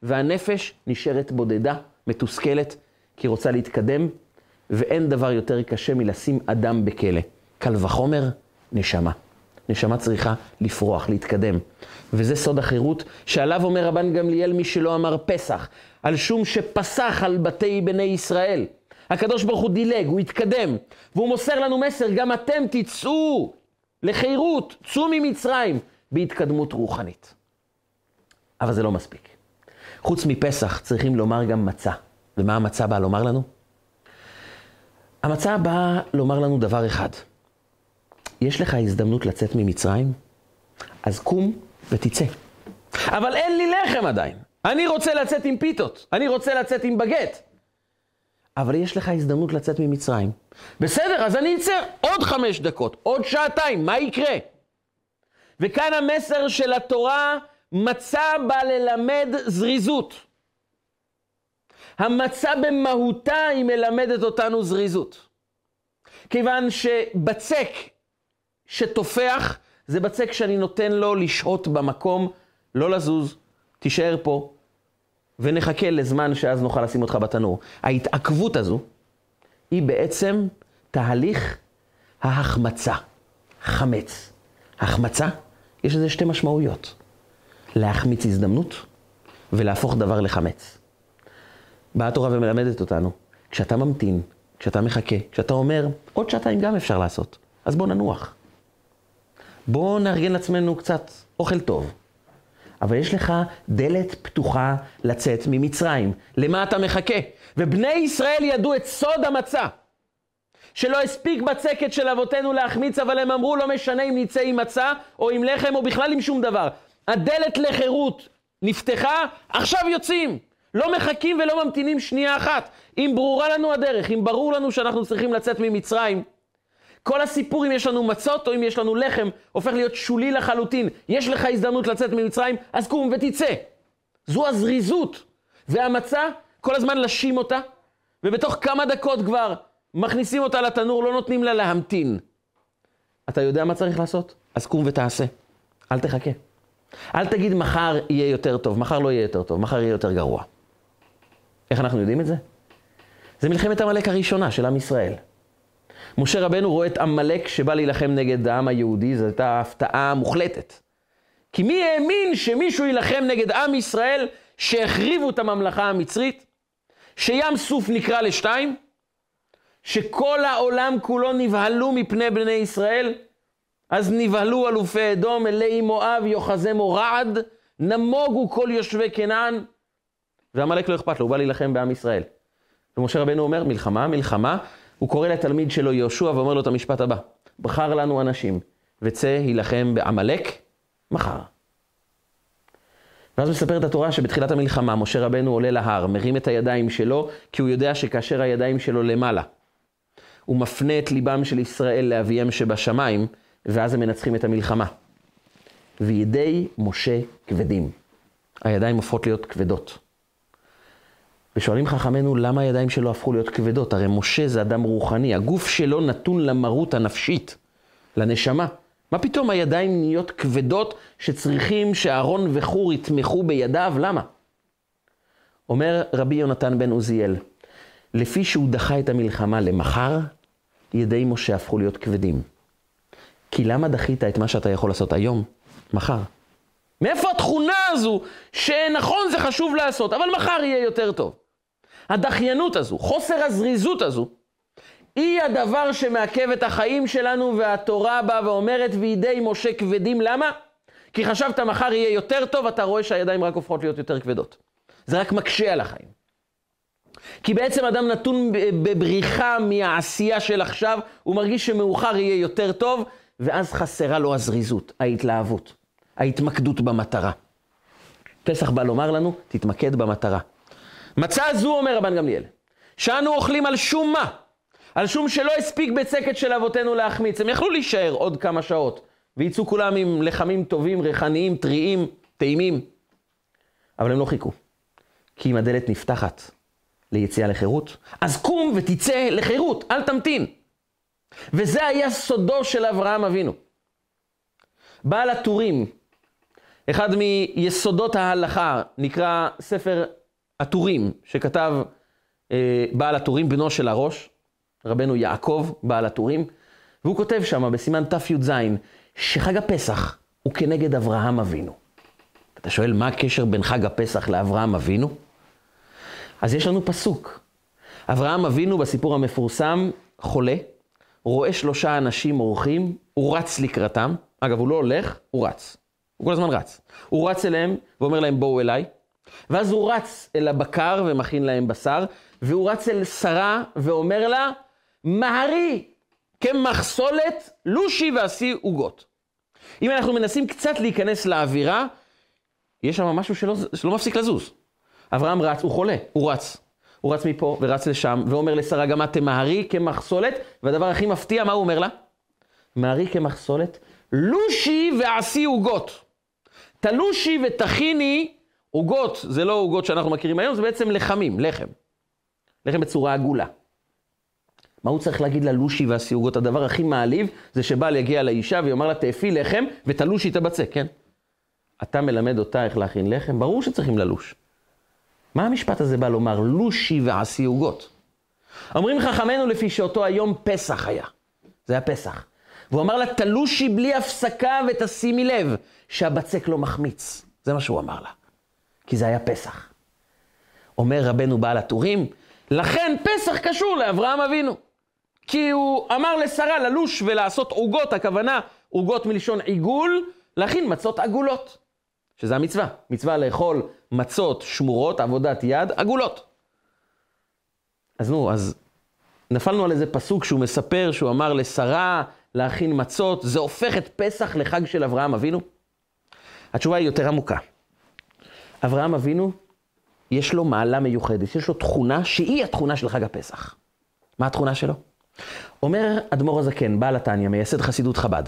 והנפש נשארת בודדה, מתוסכלת, כי רוצה להתקדם, ואין דבר יותר קשה מלשים אדם בכלא. קל וחומר, נשמה. נשמה צריכה לפרוח, להתקדם. וזה סוד החירות, שעליו אומר רבן גמליאל מי שלא אמר פסח, על שום שפסח על בתי בני ישראל. הקדוש ברוך הוא דילג, הוא התקדם, והוא מוסר לנו מסר, גם אתם תצאו לחירות, צאו ממצרים, בהתקדמות רוחנית. אבל זה לא מספיק. חוץ מפסח צריכים לומר גם מצה. ומה המצה באה לומר לנו? המצה באה לומר לנו דבר אחד. יש לך הזדמנות לצאת ממצרים? אז קום ותצא. אבל אין לי לחם עדיין. אני רוצה לצאת עם פיתות, אני רוצה לצאת עם בגט. אבל יש לך הזדמנות לצאת ממצרים. בסדר, אז אני אצא עוד חמש דקות, עוד שעתיים, מה יקרה? וכאן המסר של התורה, מצה בא ללמד זריזות. המצה במהותה היא מלמדת אותנו זריזות. כיוון שבצק שתופח, זה בצק שאני נותן לו לשהות במקום, לא לזוז, תישאר פה, ונחכה לזמן שאז נוכל לשים אותך בתנור. ההתעכבות הזו היא בעצם תהליך ההחמצה, חמץ. החמצה, יש לזה שתי משמעויות. להחמיץ הזדמנות ולהפוך דבר לחמץ. באה התורה ומלמדת אותנו, כשאתה ממתין, כשאתה מחכה, כשאתה אומר, עוד שעתיים גם אפשר לעשות, אז בוא ננוח. בוא נארגן לעצמנו קצת אוכל טוב. אבל יש לך דלת פתוחה לצאת ממצרים. למה אתה מחכה? ובני ישראל ידעו את סוד המצה. שלא הספיק בצקת של אבותינו להחמיץ, אבל הם אמרו, לא משנה אם נצא עם מצה, או עם לחם, או בכלל עם שום דבר. הדלת לחירות נפתחה, עכשיו יוצאים. לא מחכים ולא ממתינים שנייה אחת. אם ברורה לנו הדרך, אם ברור לנו שאנחנו צריכים לצאת ממצרים, כל הסיפור אם יש לנו מצות או אם יש לנו לחם, הופך להיות שולי לחלוטין. יש לך הזדמנות לצאת ממצרים, אז קום ותצא. זו הזריזות. והמצה, כל הזמן לשים אותה, ובתוך כמה דקות כבר מכניסים אותה לתנור, לא נותנים לה להמתין. אתה יודע מה צריך לעשות? אז קום ותעשה. אל תחכה. אל תגיד מחר יהיה יותר טוב, מחר לא יהיה יותר טוב, מחר יהיה יותר גרוע. איך אנחנו יודעים את זה? זה מלחמת עמלק הראשונה של עם ישראל. משה רבנו רואה את עמלק שבא להילחם נגד העם היהודי, זו הייתה הפתעה מוחלטת. כי מי האמין שמישהו יילחם נגד עם ישראל שהחריבו את הממלכה המצרית? שים סוף נקרא לשתיים? שכל העולם כולו נבהלו מפני בני ישראל? אז נבהלו אלופי אדום, אלי מואב, יוחזמו רעד, נמוגו כל יושבי כנען. ועמלק לא אכפת לו, הוא בא להילחם בעם ישראל. ומשה רבנו אומר, מלחמה, מלחמה, הוא קורא לתלמיד שלו יהושע ואומר לו את המשפט הבא: בחר לנו אנשים, וצא יילחם בעמלק מחר. ואז מספרת התורה שבתחילת המלחמה משה רבנו עולה להר, מרים את הידיים שלו, כי הוא יודע שכאשר הידיים שלו למעלה, הוא מפנה את ליבם של ישראל לאביהם שבשמיים, ואז הם מנצחים את המלחמה. וידי משה כבדים. הידיים הופכות להיות כבדות. ושואלים חכמינו, למה הידיים שלו הפכו להיות כבדות? הרי משה זה אדם רוחני, הגוף שלו נתון למרות הנפשית, לנשמה. מה פתאום הידיים נהיות כבדות שצריכים שאהרון וחור יתמכו בידיו? למה? אומר רבי יונתן בן עוזיאל, לפי שהוא דחה את המלחמה למחר, ידי משה הפכו להיות כבדים. כי למה דחית את מה שאתה יכול לעשות היום, מחר? מאיפה התכונה הזו שנכון זה חשוב לעשות, אבל מחר יהיה יותר טוב? הדחיינות הזו, חוסר הזריזות הזו, היא הדבר שמעכב את החיים שלנו, והתורה באה ואומרת, וידי משה כבדים, למה? כי חשבת מחר יהיה יותר טוב, אתה רואה שהידיים רק הופכות להיות יותר כבדות. זה רק מקשה על החיים. כי בעצם אדם נתון בבריחה מהעשייה של עכשיו, הוא מרגיש שמאוחר יהיה יותר טוב, ואז חסרה לו הזריזות, ההתלהבות, ההתמקדות במטרה. פסח בא לומר לנו, תתמקד במטרה. מצה זו, אומר רבן גמליאל, שאנו אוכלים על שום מה, על שום שלא הספיק בצקת של אבותינו להחמיץ. הם יכלו להישאר עוד כמה שעות, ויצאו כולם עם לחמים טובים, ריחניים, טריים, טעימים, אבל הם לא חיכו. כי אם הדלת נפתחת ליציאה לחירות, אז קום ותצא לחירות, אל תמתין. וזה היה סודו של אברהם אבינו. בעל הטורים, אחד מיסודות ההלכה, נקרא ספר הטורים, שכתב אה, בעל הטורים, בנו של הראש, רבנו יעקב, בעל הטורים, והוא כותב שם בסימן תי"ז, שחג הפסח הוא כנגד אברהם אבינו. אתה שואל, מה הקשר בין חג הפסח לאברהם אבינו? אז יש לנו פסוק. אברהם אבינו בסיפור המפורסם חולה, רואה שלושה אנשים אורחים, הוא רץ לקראתם. אגב, הוא לא הולך, הוא רץ. הוא כל הזמן רץ. הוא רץ אליהם ואומר להם, בואו אליי. ואז הוא רץ אל הבקר ומכין להם בשר, והוא רץ אל שרה ואומר לה, מהרי כמחסולת לושי ועשי עוגות. אם אנחנו מנסים קצת להיכנס לאווירה, יש שם משהו שלא, שלא מפסיק לזוז. אברהם רץ, הוא חולה, הוא רץ. הוא רץ מפה ורץ לשם, ואומר לשרה, גם את תמהרי כמחסולת, והדבר הכי מפתיע, מה הוא אומר לה? מהרי כמחסולת, לושי ועשי עוגות. תלושי ותכיני עוגות, זה לא עוגות שאנחנו מכירים היום, זה בעצם לחמים, לחם. לחם בצורה עגולה. מה הוא צריך להגיד ללושי ועשי עוגות? הדבר הכי מעליב זה שבעל יגיע לאישה ויאמר לה, תאפי לחם ותלושי את הבצק, כן? אתה מלמד אותה איך להכין לחם? ברור שצריכים ללוש. מה המשפט הזה בא לומר? לושי ועשי עוגות. אומרים חכמינו לפי שאותו היום פסח היה. זה היה פסח. והוא אמר לה, תלושי בלי הפסקה ותשימי לב שהבצק לא מחמיץ. זה מה שהוא אמר לה. כי זה היה פסח. אומר רבנו בעל הטורים, לכן פסח קשור לאברהם אבינו. כי הוא אמר לשרה ללוש ולעשות עוגות, הכוונה עוגות מלשון עיגול, להכין מצות עגולות. שזה המצווה. מצווה לאכול מצות שמורות, עבודת יד, עגולות. אז נו, אז נפלנו על איזה פסוק שהוא מספר, שהוא אמר לשרה להכין מצות, זה הופך את פסח לחג של אברהם אבינו? התשובה היא יותר עמוקה. אברהם אבינו, יש לו מעלה מיוחדת, יש לו תכונה שהיא התכונה של חג הפסח. מה התכונה שלו? אומר אדמו"ר הזקן, בעל התניא, מייסד חסידות חב"ד.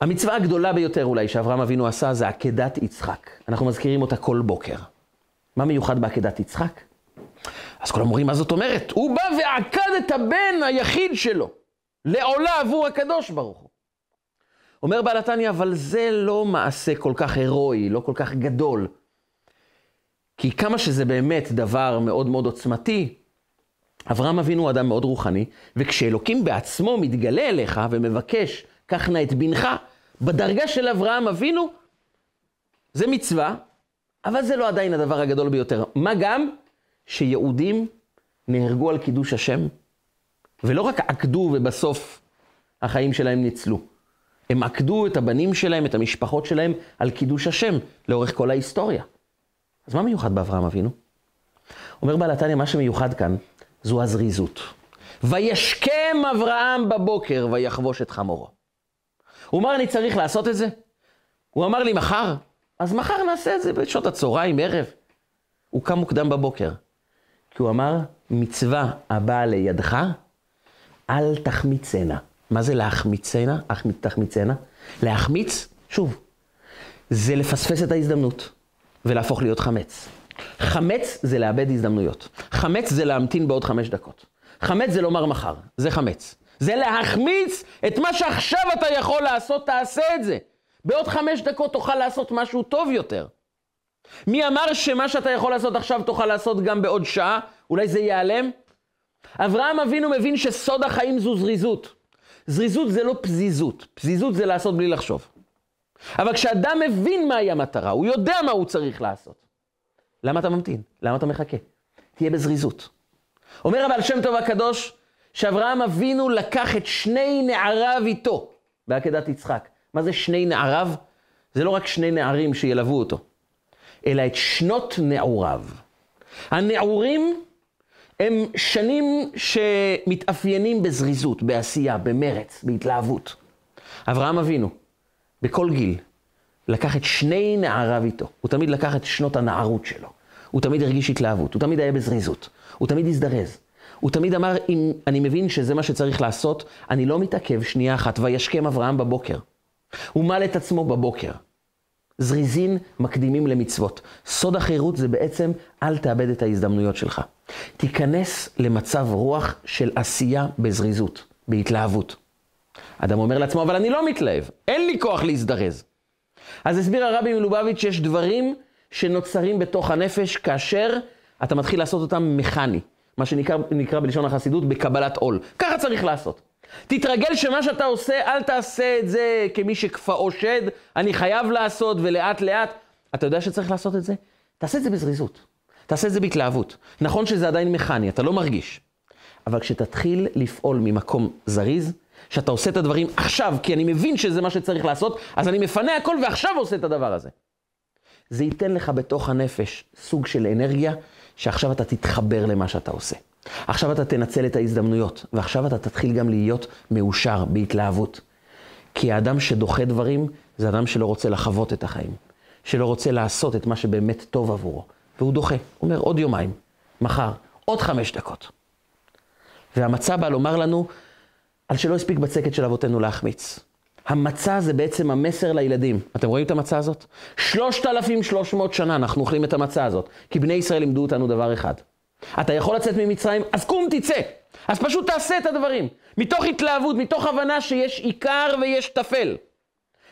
המצווה הגדולה ביותר אולי שאברהם אבינו עשה זה עקדת יצחק. אנחנו מזכירים אותה כל בוקר. מה מיוחד בעקדת יצחק? אז כולם אומרים, מה זאת אומרת? הוא בא ועקד את הבן היחיד שלו, לעולה עבור הקדוש ברוך הוא. אומר בעל התניא, אבל זה לא מעשה כל כך הירואי, לא כל כך גדול. כי כמה שזה באמת דבר מאוד מאוד עוצמתי, אברהם אבינו הוא אדם מאוד רוחני, וכשאלוקים בעצמו מתגלה אליך ומבקש, קח נא את בנך, בדרגה של אברהם אבינו, זה מצווה, אבל זה לא עדיין הדבר הגדול ביותר. מה גם שיהודים נהרגו על קידוש השם, ולא רק עקדו ובסוף החיים שלהם ניצלו. הם עקדו את הבנים שלהם, את המשפחות שלהם, על קידוש השם לאורך כל ההיסטוריה. אז מה מיוחד באברהם אבינו? אומר בעל התניא, מה שמיוחד כאן זו הזריזות. וישכם אברהם בבוקר ויחבוש את חמורו. הוא אמר, אני צריך לעשות את זה? הוא אמר לי, מחר? אז מחר נעשה את זה בשעות הצהריים, ערב. הוא קם מוקדם בבוקר. כי הוא אמר, מצווה הבאה לידך, אל תחמיצנה. מה זה להחמיצנה? תחמיצנה? להחמיץ, שוב, זה לפספס את ההזדמנות ולהפוך להיות חמץ. חמץ זה לאבד הזדמנויות. חמץ זה להמתין בעוד חמש דקות. חמץ זה לומר מחר, זה חמץ. זה להחמיץ את מה שעכשיו אתה יכול לעשות, תעשה את זה. בעוד חמש דקות תוכל לעשות משהו טוב יותר. מי אמר שמה שאתה יכול לעשות עכשיו תוכל לעשות גם בעוד שעה? אולי זה ייעלם? אברהם אבינו מבין שסוד החיים זו זריזות. זריזות זה לא פזיזות, פזיזות זה לעשות בלי לחשוב. אבל כשאדם מבין מהי המטרה, הוא יודע מה הוא צריך לעשות. למה אתה ממתין? למה אתה מחכה? תהיה בזריזות. אומר הבעל שם טוב הקדוש, שאברהם אבינו לקח את שני נעריו איתו בעקדת יצחק. מה זה שני נעריו? זה לא רק שני נערים שילוו אותו, אלא את שנות נעוריו. הנעורים הם שנים שמתאפיינים בזריזות, בעשייה, במרץ, בהתלהבות. אברהם אבינו, בכל גיל, לקח את שני נעריו איתו. הוא תמיד לקח את שנות הנערות שלו. הוא תמיד הרגיש התלהבות, הוא תמיד היה בזריזות, הוא תמיד הזדרז. הוא תמיד אמר, אם אני מבין שזה מה שצריך לעשות, אני לא מתעכב שנייה אחת, וישכם אברהם בבוקר. הוא מל את עצמו בבוקר. זריזין מקדימים למצוות. סוד החירות זה בעצם, אל תאבד את ההזדמנויות שלך. תיכנס למצב רוח של עשייה בזריזות, בהתלהבות. אדם אומר לעצמו, אבל אני לא מתלהב, אין לי כוח להזדרז. אז הסביר הרבי מלובביץ' שיש דברים שנוצרים בתוך הנפש כאשר אתה מתחיל לעשות אותם מכני, מה שנקרא בלשון החסידות בקבלת עול. ככה צריך לעשות. תתרגל שמה שאתה עושה, אל תעשה את זה כמי שכפאו שד, אני חייב לעשות ולאט לאט. אתה יודע שצריך לעשות את זה? תעשה את זה בזריזות. תעשה את זה בהתלהבות. נכון שזה עדיין מכני, אתה לא מרגיש. אבל כשתתחיל לפעול ממקום זריז, שאתה עושה את הדברים עכשיו, כי אני מבין שזה מה שצריך לעשות, אז אני מפנה הכל ועכשיו עושה את הדבר הזה. זה ייתן לך בתוך הנפש סוג של אנרגיה, שעכשיו אתה תתחבר למה שאתה עושה. עכשיו אתה תנצל את ההזדמנויות, ועכשיו אתה תתחיל גם להיות מאושר, בהתלהבות. כי האדם שדוחה דברים, זה אדם שלא רוצה לחוות את החיים, שלא רוצה לעשות את מה שבאמת טוב עבורו. והוא דוחה, הוא אומר עוד יומיים, מחר, עוד חמש דקות. והמצע בא לומר לנו, על שלא הספיק בצקת של אבותינו להחמיץ. המצע זה בעצם המסר לילדים. אתם רואים את המצע הזאת? 3,300 שנה אנחנו אוכלים את המצע הזאת, כי בני ישראל לימדו אותנו דבר אחד. אתה יכול לצאת ממצרים, אז קום תצא. אז פשוט תעשה את הדברים. מתוך התלהבות, מתוך הבנה שיש עיקר ויש טפל.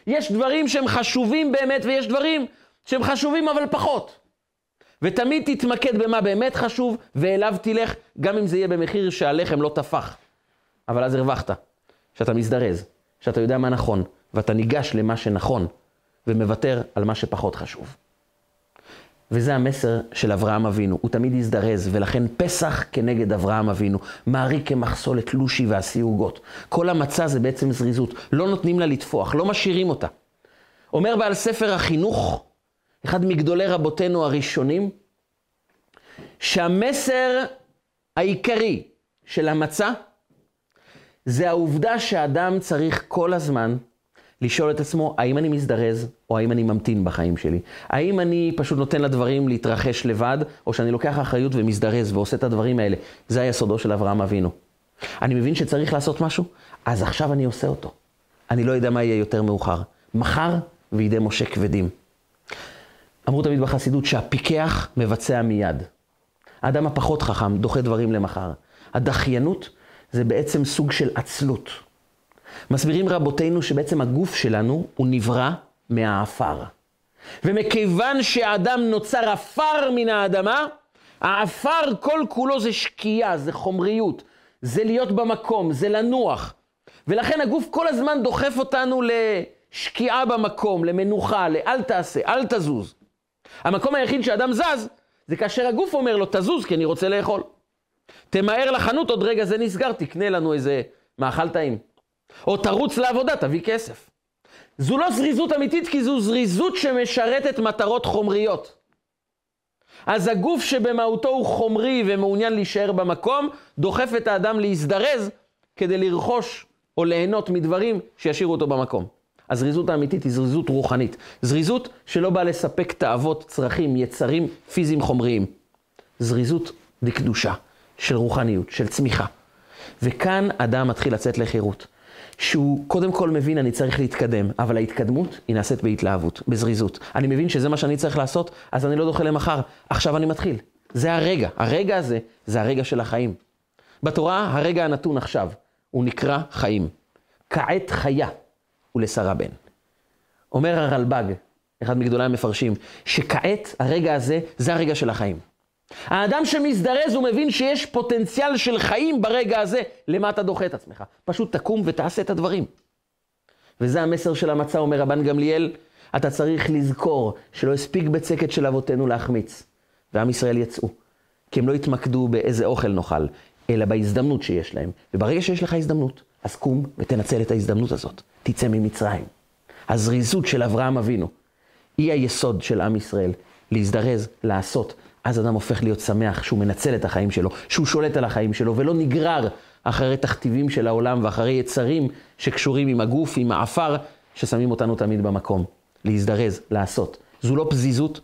יש דברים שהם חשובים באמת ויש דברים שהם חשובים אבל פחות. ותמיד תתמקד במה באמת חשוב, ואליו תלך, גם אם זה יהיה במחיר שהלחם לא טפח. אבל אז הרווחת, שאתה מזדרז, שאתה יודע מה נכון, ואתה ניגש למה שנכון, ומוותר על מה שפחות חשוב. וזה המסר של אברהם אבינו, הוא תמיד הזדרז, ולכן פסח כנגד אברהם אבינו, מעריק כמחסולת לושי ועשי עוגות. כל המצה זה בעצם זריזות, לא נותנים לה לטפוח, לא משאירים אותה. אומר בעל ספר החינוך, אחד מגדולי רבותינו הראשונים, שהמסר העיקרי של המצה זה העובדה שאדם צריך כל הזמן לשאול את עצמו, האם אני מזדרז, או האם אני ממתין בחיים שלי? האם אני פשוט נותן לדברים להתרחש לבד, או שאני לוקח אחריות ומזדרז ועושה את הדברים האלה? זה היסודו של אברהם אבינו. אני מבין שצריך לעשות משהו, אז עכשיו אני עושה אותו. אני לא יודע מה יהיה יותר מאוחר. מחר וידי משה כבדים. אמרו תמיד בחסידות שהפיקח מבצע מיד. האדם הפחות חכם דוחה דברים למחר. הדחיינות זה בעצם סוג של עצלות. מסבירים רבותינו שבעצם הגוף שלנו הוא נברא מהעפר. ומכיוון שהאדם נוצר עפר מן האדמה, העפר כל כולו זה שקיעה, זה חומריות, זה להיות במקום, זה לנוח. ולכן הגוף כל הזמן דוחף אותנו לשקיעה במקום, למנוחה, לאל תעשה, אל תזוז. המקום היחיד שאדם זז, זה כאשר הגוף אומר לו, תזוז, כי אני רוצה לאכול. תמהר לחנות, עוד רגע זה נסגר, תקנה לנו איזה מאכל טעים. או תרוץ לעבודה, תביא כסף. זו לא זריזות אמיתית, כי זו זריזות שמשרתת מטרות חומריות. אז הגוף שבמהותו הוא חומרי ומעוניין להישאר במקום, דוחף את האדם להזדרז כדי לרכוש או ליהנות מדברים שישאירו אותו במקום. הזריזות האמיתית היא זריזות רוחנית. זריזות שלא באה לספק תאוות, צרכים, יצרים פיזיים חומריים. זריזות לקדושה, של רוחניות, של צמיחה. וכאן אדם מתחיל לצאת לחירות. שהוא קודם כל מבין, אני צריך להתקדם, אבל ההתקדמות היא נעשית בהתלהבות, בזריזות. אני מבין שזה מה שאני צריך לעשות, אז אני לא דוחה למחר, עכשיו אני מתחיל. זה הרגע, הרגע הזה, זה הרגע של החיים. בתורה, הרגע הנתון עכשיו, הוא נקרא חיים. כעת חיה ולשרה בן. אומר הרלב"ג, אחד מגדולי המפרשים, שכעת, הרגע הזה, זה הרגע של החיים. האדם שמזדרז, הוא מבין שיש פוטנציאל של חיים ברגע הזה. למה אתה דוחה את עצמך? פשוט תקום ותעשה את הדברים. וזה המסר של המצה, אומר רבן גמליאל, אתה צריך לזכור שלא הספיק בצקת של אבותינו להחמיץ. ועם ישראל יצאו. כי הם לא התמקדו באיזה אוכל נאכל, אלא בהזדמנות שיש להם. וברגע שיש לך הזדמנות, אז קום ותנצל את ההזדמנות הזאת. תצא ממצרים. הזריזות של אברהם אבינו היא היסוד של עם ישראל. להזדרז, לעשות. אז אדם הופך להיות שמח שהוא מנצל את החיים שלו, שהוא שולט על החיים שלו, ולא נגרר אחרי תכתיבים של העולם ואחרי יצרים שקשורים עם הגוף, עם העפר, ששמים אותנו תמיד במקום. להזדרז, לעשות. זו לא פזיזות,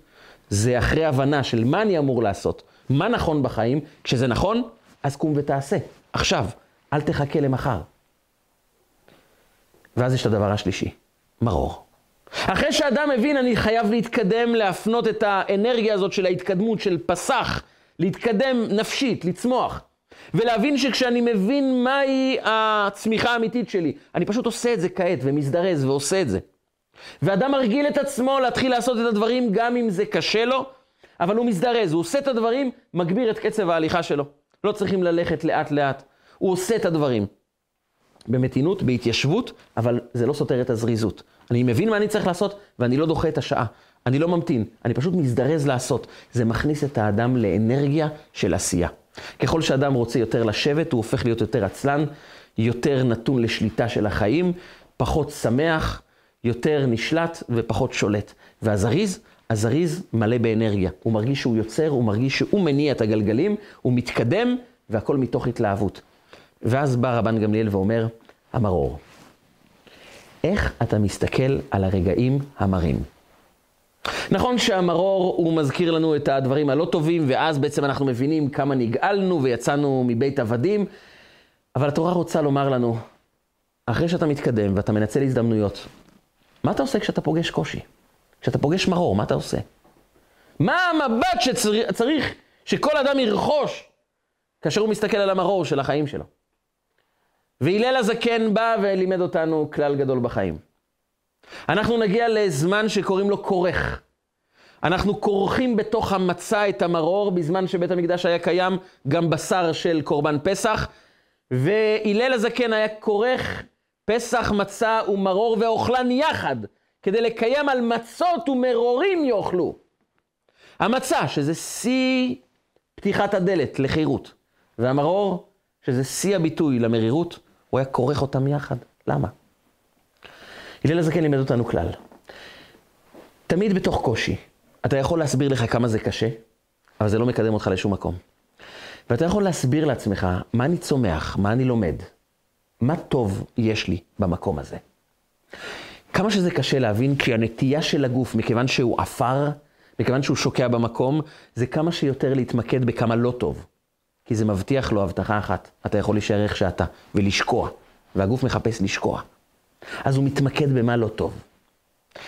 זה אחרי הבנה של מה אני אמור לעשות, מה נכון בחיים. כשזה נכון, אז קום ותעשה. עכשיו, אל תחכה למחר. ואז יש את הדבר השלישי, מרור. אחרי שאדם מבין, אני חייב להתקדם, להפנות את האנרגיה הזאת של ההתקדמות, של פסח, להתקדם נפשית, לצמוח. ולהבין שכשאני מבין מהי הצמיחה האמיתית שלי, אני פשוט עושה את זה כעת ומזדרז ועושה את זה. ואדם מרגיל את עצמו להתחיל לעשות את הדברים גם אם זה קשה לו, אבל הוא מזדרז, הוא עושה את הדברים, מגביר את קצב ההליכה שלו. לא צריכים ללכת לאט לאט, הוא עושה את הדברים. במתינות, בהתיישבות, אבל זה לא סותר את הזריזות. אני מבין מה אני צריך לעשות, ואני לא דוחה את השעה. אני לא ממתין, אני פשוט מזדרז לעשות. זה מכניס את האדם לאנרגיה של עשייה. ככל שאדם רוצה יותר לשבת, הוא הופך להיות יותר עצלן, יותר נתון לשליטה של החיים, פחות שמח, יותר נשלט ופחות שולט. והזריז, הזריז מלא באנרגיה. הוא מרגיש שהוא יוצר, הוא מרגיש שהוא מניע את הגלגלים, הוא מתקדם, והכל מתוך התלהבות. ואז בא רבן גמליאל ואומר, המרור. איך אתה מסתכל על הרגעים המרים? נכון שהמרור הוא מזכיר לנו את הדברים הלא טובים, ואז בעצם אנחנו מבינים כמה נגאלנו ויצאנו מבית עבדים, אבל התורה רוצה לומר לנו, אחרי שאתה מתקדם ואתה מנצל הזדמנויות, מה אתה עושה כשאתה פוגש קושי? כשאתה פוגש מרור, מה אתה עושה? מה המבט שצריך שכל אדם ירכוש כאשר הוא מסתכל על המרור של החיים שלו? והלל הזקן בא ולימד אותנו כלל גדול בחיים. אנחנו נגיע לזמן שקוראים לו כורך. אנחנו כורכים בתוך המצה את המרור, בזמן שבית המקדש היה קיים גם בשר של קורבן פסח, והלל הזקן היה כורך פסח, מצה ומרור ואוכלן יחד, כדי לקיים על מצות ומרורים יאכלו. המצה, שזה שיא פתיחת הדלת לחירות, והמרור, שזה שיא הביטוי למרירות, הוא היה כורך אותם יחד. למה? הלל הזקן לימד אותנו כלל. תמיד בתוך קושי, אתה יכול להסביר לך כמה זה קשה, אבל זה לא מקדם אותך לשום מקום. ואתה יכול להסביר לעצמך מה אני צומח, מה אני לומד, מה טוב יש לי במקום הזה. כמה שזה קשה להבין, כי הנטייה של הגוף, מכיוון שהוא עפר, מכיוון שהוא שוקע במקום, זה כמה שיותר להתמקד בכמה לא טוב. כי זה מבטיח לו הבטחה אחת, אתה יכול להישאר איך שאתה, ולשקוע. והגוף מחפש לשקוע. אז הוא מתמקד במה לא טוב.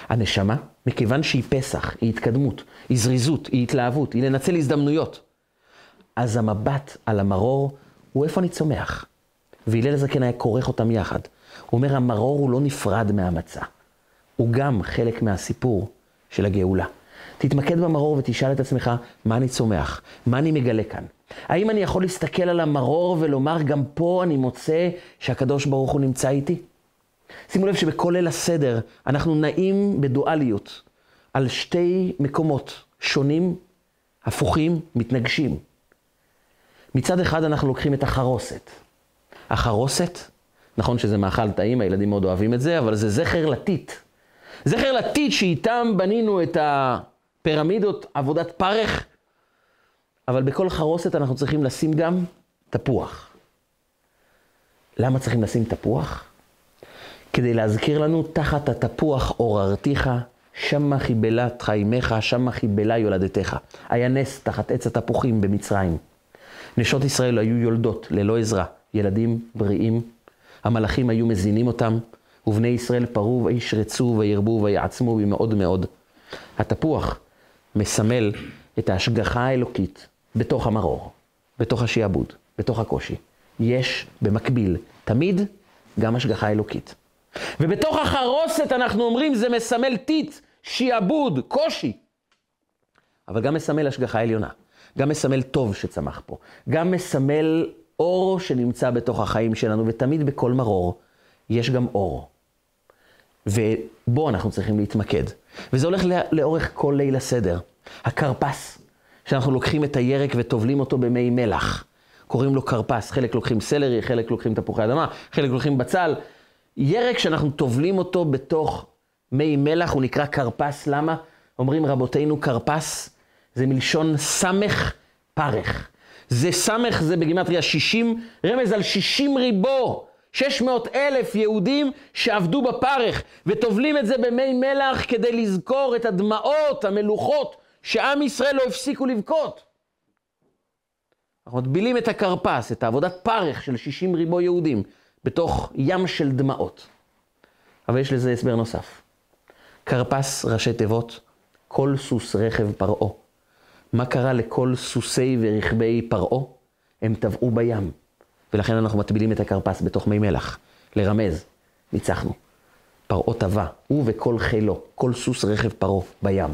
הנשמה, מכיוון שהיא פסח, היא התקדמות, היא זריזות, היא התלהבות, היא לנצל הזדמנויות. אז המבט על המרור הוא איפה אני צומח. והלל הזקן היה כורך אותם יחד. הוא אומר, המרור הוא לא נפרד מהמצה. הוא גם חלק מהסיפור של הגאולה. תתמקד במרור ותשאל את עצמך, מה אני צומח? מה אני מגלה כאן? האם אני יכול להסתכל על המרור ולומר, גם פה אני מוצא שהקדוש ברוך הוא נמצא איתי? שימו לב שבכל ליל הסדר אנחנו נעים בדואליות על שתי מקומות שונים, הפוכים, מתנגשים. מצד אחד אנחנו לוקחים את החרוסת. החרוסת, נכון שזה מאכל טעים, הילדים מאוד אוהבים את זה, אבל זה זכר לטיט. זכר לטיט שאיתם בנינו את הפירמידות עבודת פרך, אבל בכל חרוסת אנחנו צריכים לשים גם תפוח. למה צריכים לשים תפוח? כדי להזכיר לנו, תחת התפוח עוררתיך, שמה חיבלת חיימך, שמה חיבלה יולדתך. היה נס תחת עץ התפוחים במצרים. נשות ישראל היו יולדות ללא עזרה, ילדים בריאים, המלאכים היו מזינים אותם, ובני ישראל פרו וישרצו וירבו ויעצמו במאוד מאוד. התפוח מסמל את ההשגחה האלוקית בתוך המרור, בתוך השעבוד, בתוך הקושי. יש במקביל תמיד גם השגחה אלוקית. ובתוך החרוסת אנחנו אומרים זה מסמל טיט, שעבוד, קושי. אבל גם מסמל השגחה עליונה. גם מסמל טוב שצמח פה. גם מסמל אור שנמצא בתוך החיים שלנו, ותמיד בכל מרור יש גם אור. ובו אנחנו צריכים להתמקד. וזה הולך לאורך כל ליל הסדר. הכרפס, שאנחנו לוקחים את הירק וטובלים אותו במי מלח. קוראים לו כרפס, חלק לוקחים סלרי, חלק לוקחים תפוחי אדמה, חלק לוקחים בצל. ירק שאנחנו טובלים אותו בתוך מי מלח, הוא נקרא כרפס, למה? אומרים רבותינו, כרפס זה מלשון סמך פרך. זה סמך, זה בגימטריה 60, רמז על 60 ריבו. 600 אלף יהודים שעבדו בפרך וטובלים את זה במי מלח כדי לזכור את הדמעות, המלוכות, שעם ישראל לא הפסיקו לבכות. אנחנו מטבילים את הכרפס, את העבודת פרך של 60 ריבו יהודים, בתוך ים של דמעות. אבל יש לזה הסבר נוסף. כרפס, ראשי תיבות, כל סוס רכב פרעה. מה קרה לכל סוסי ורכבי פרעה? הם טבעו בים. ולכן אנחנו מטבילים את הכרפס בתוך מי מלח. לרמז, ניצחנו. פרעה טבע, הוא וכל חילו, כל סוס רכב פרעה בים.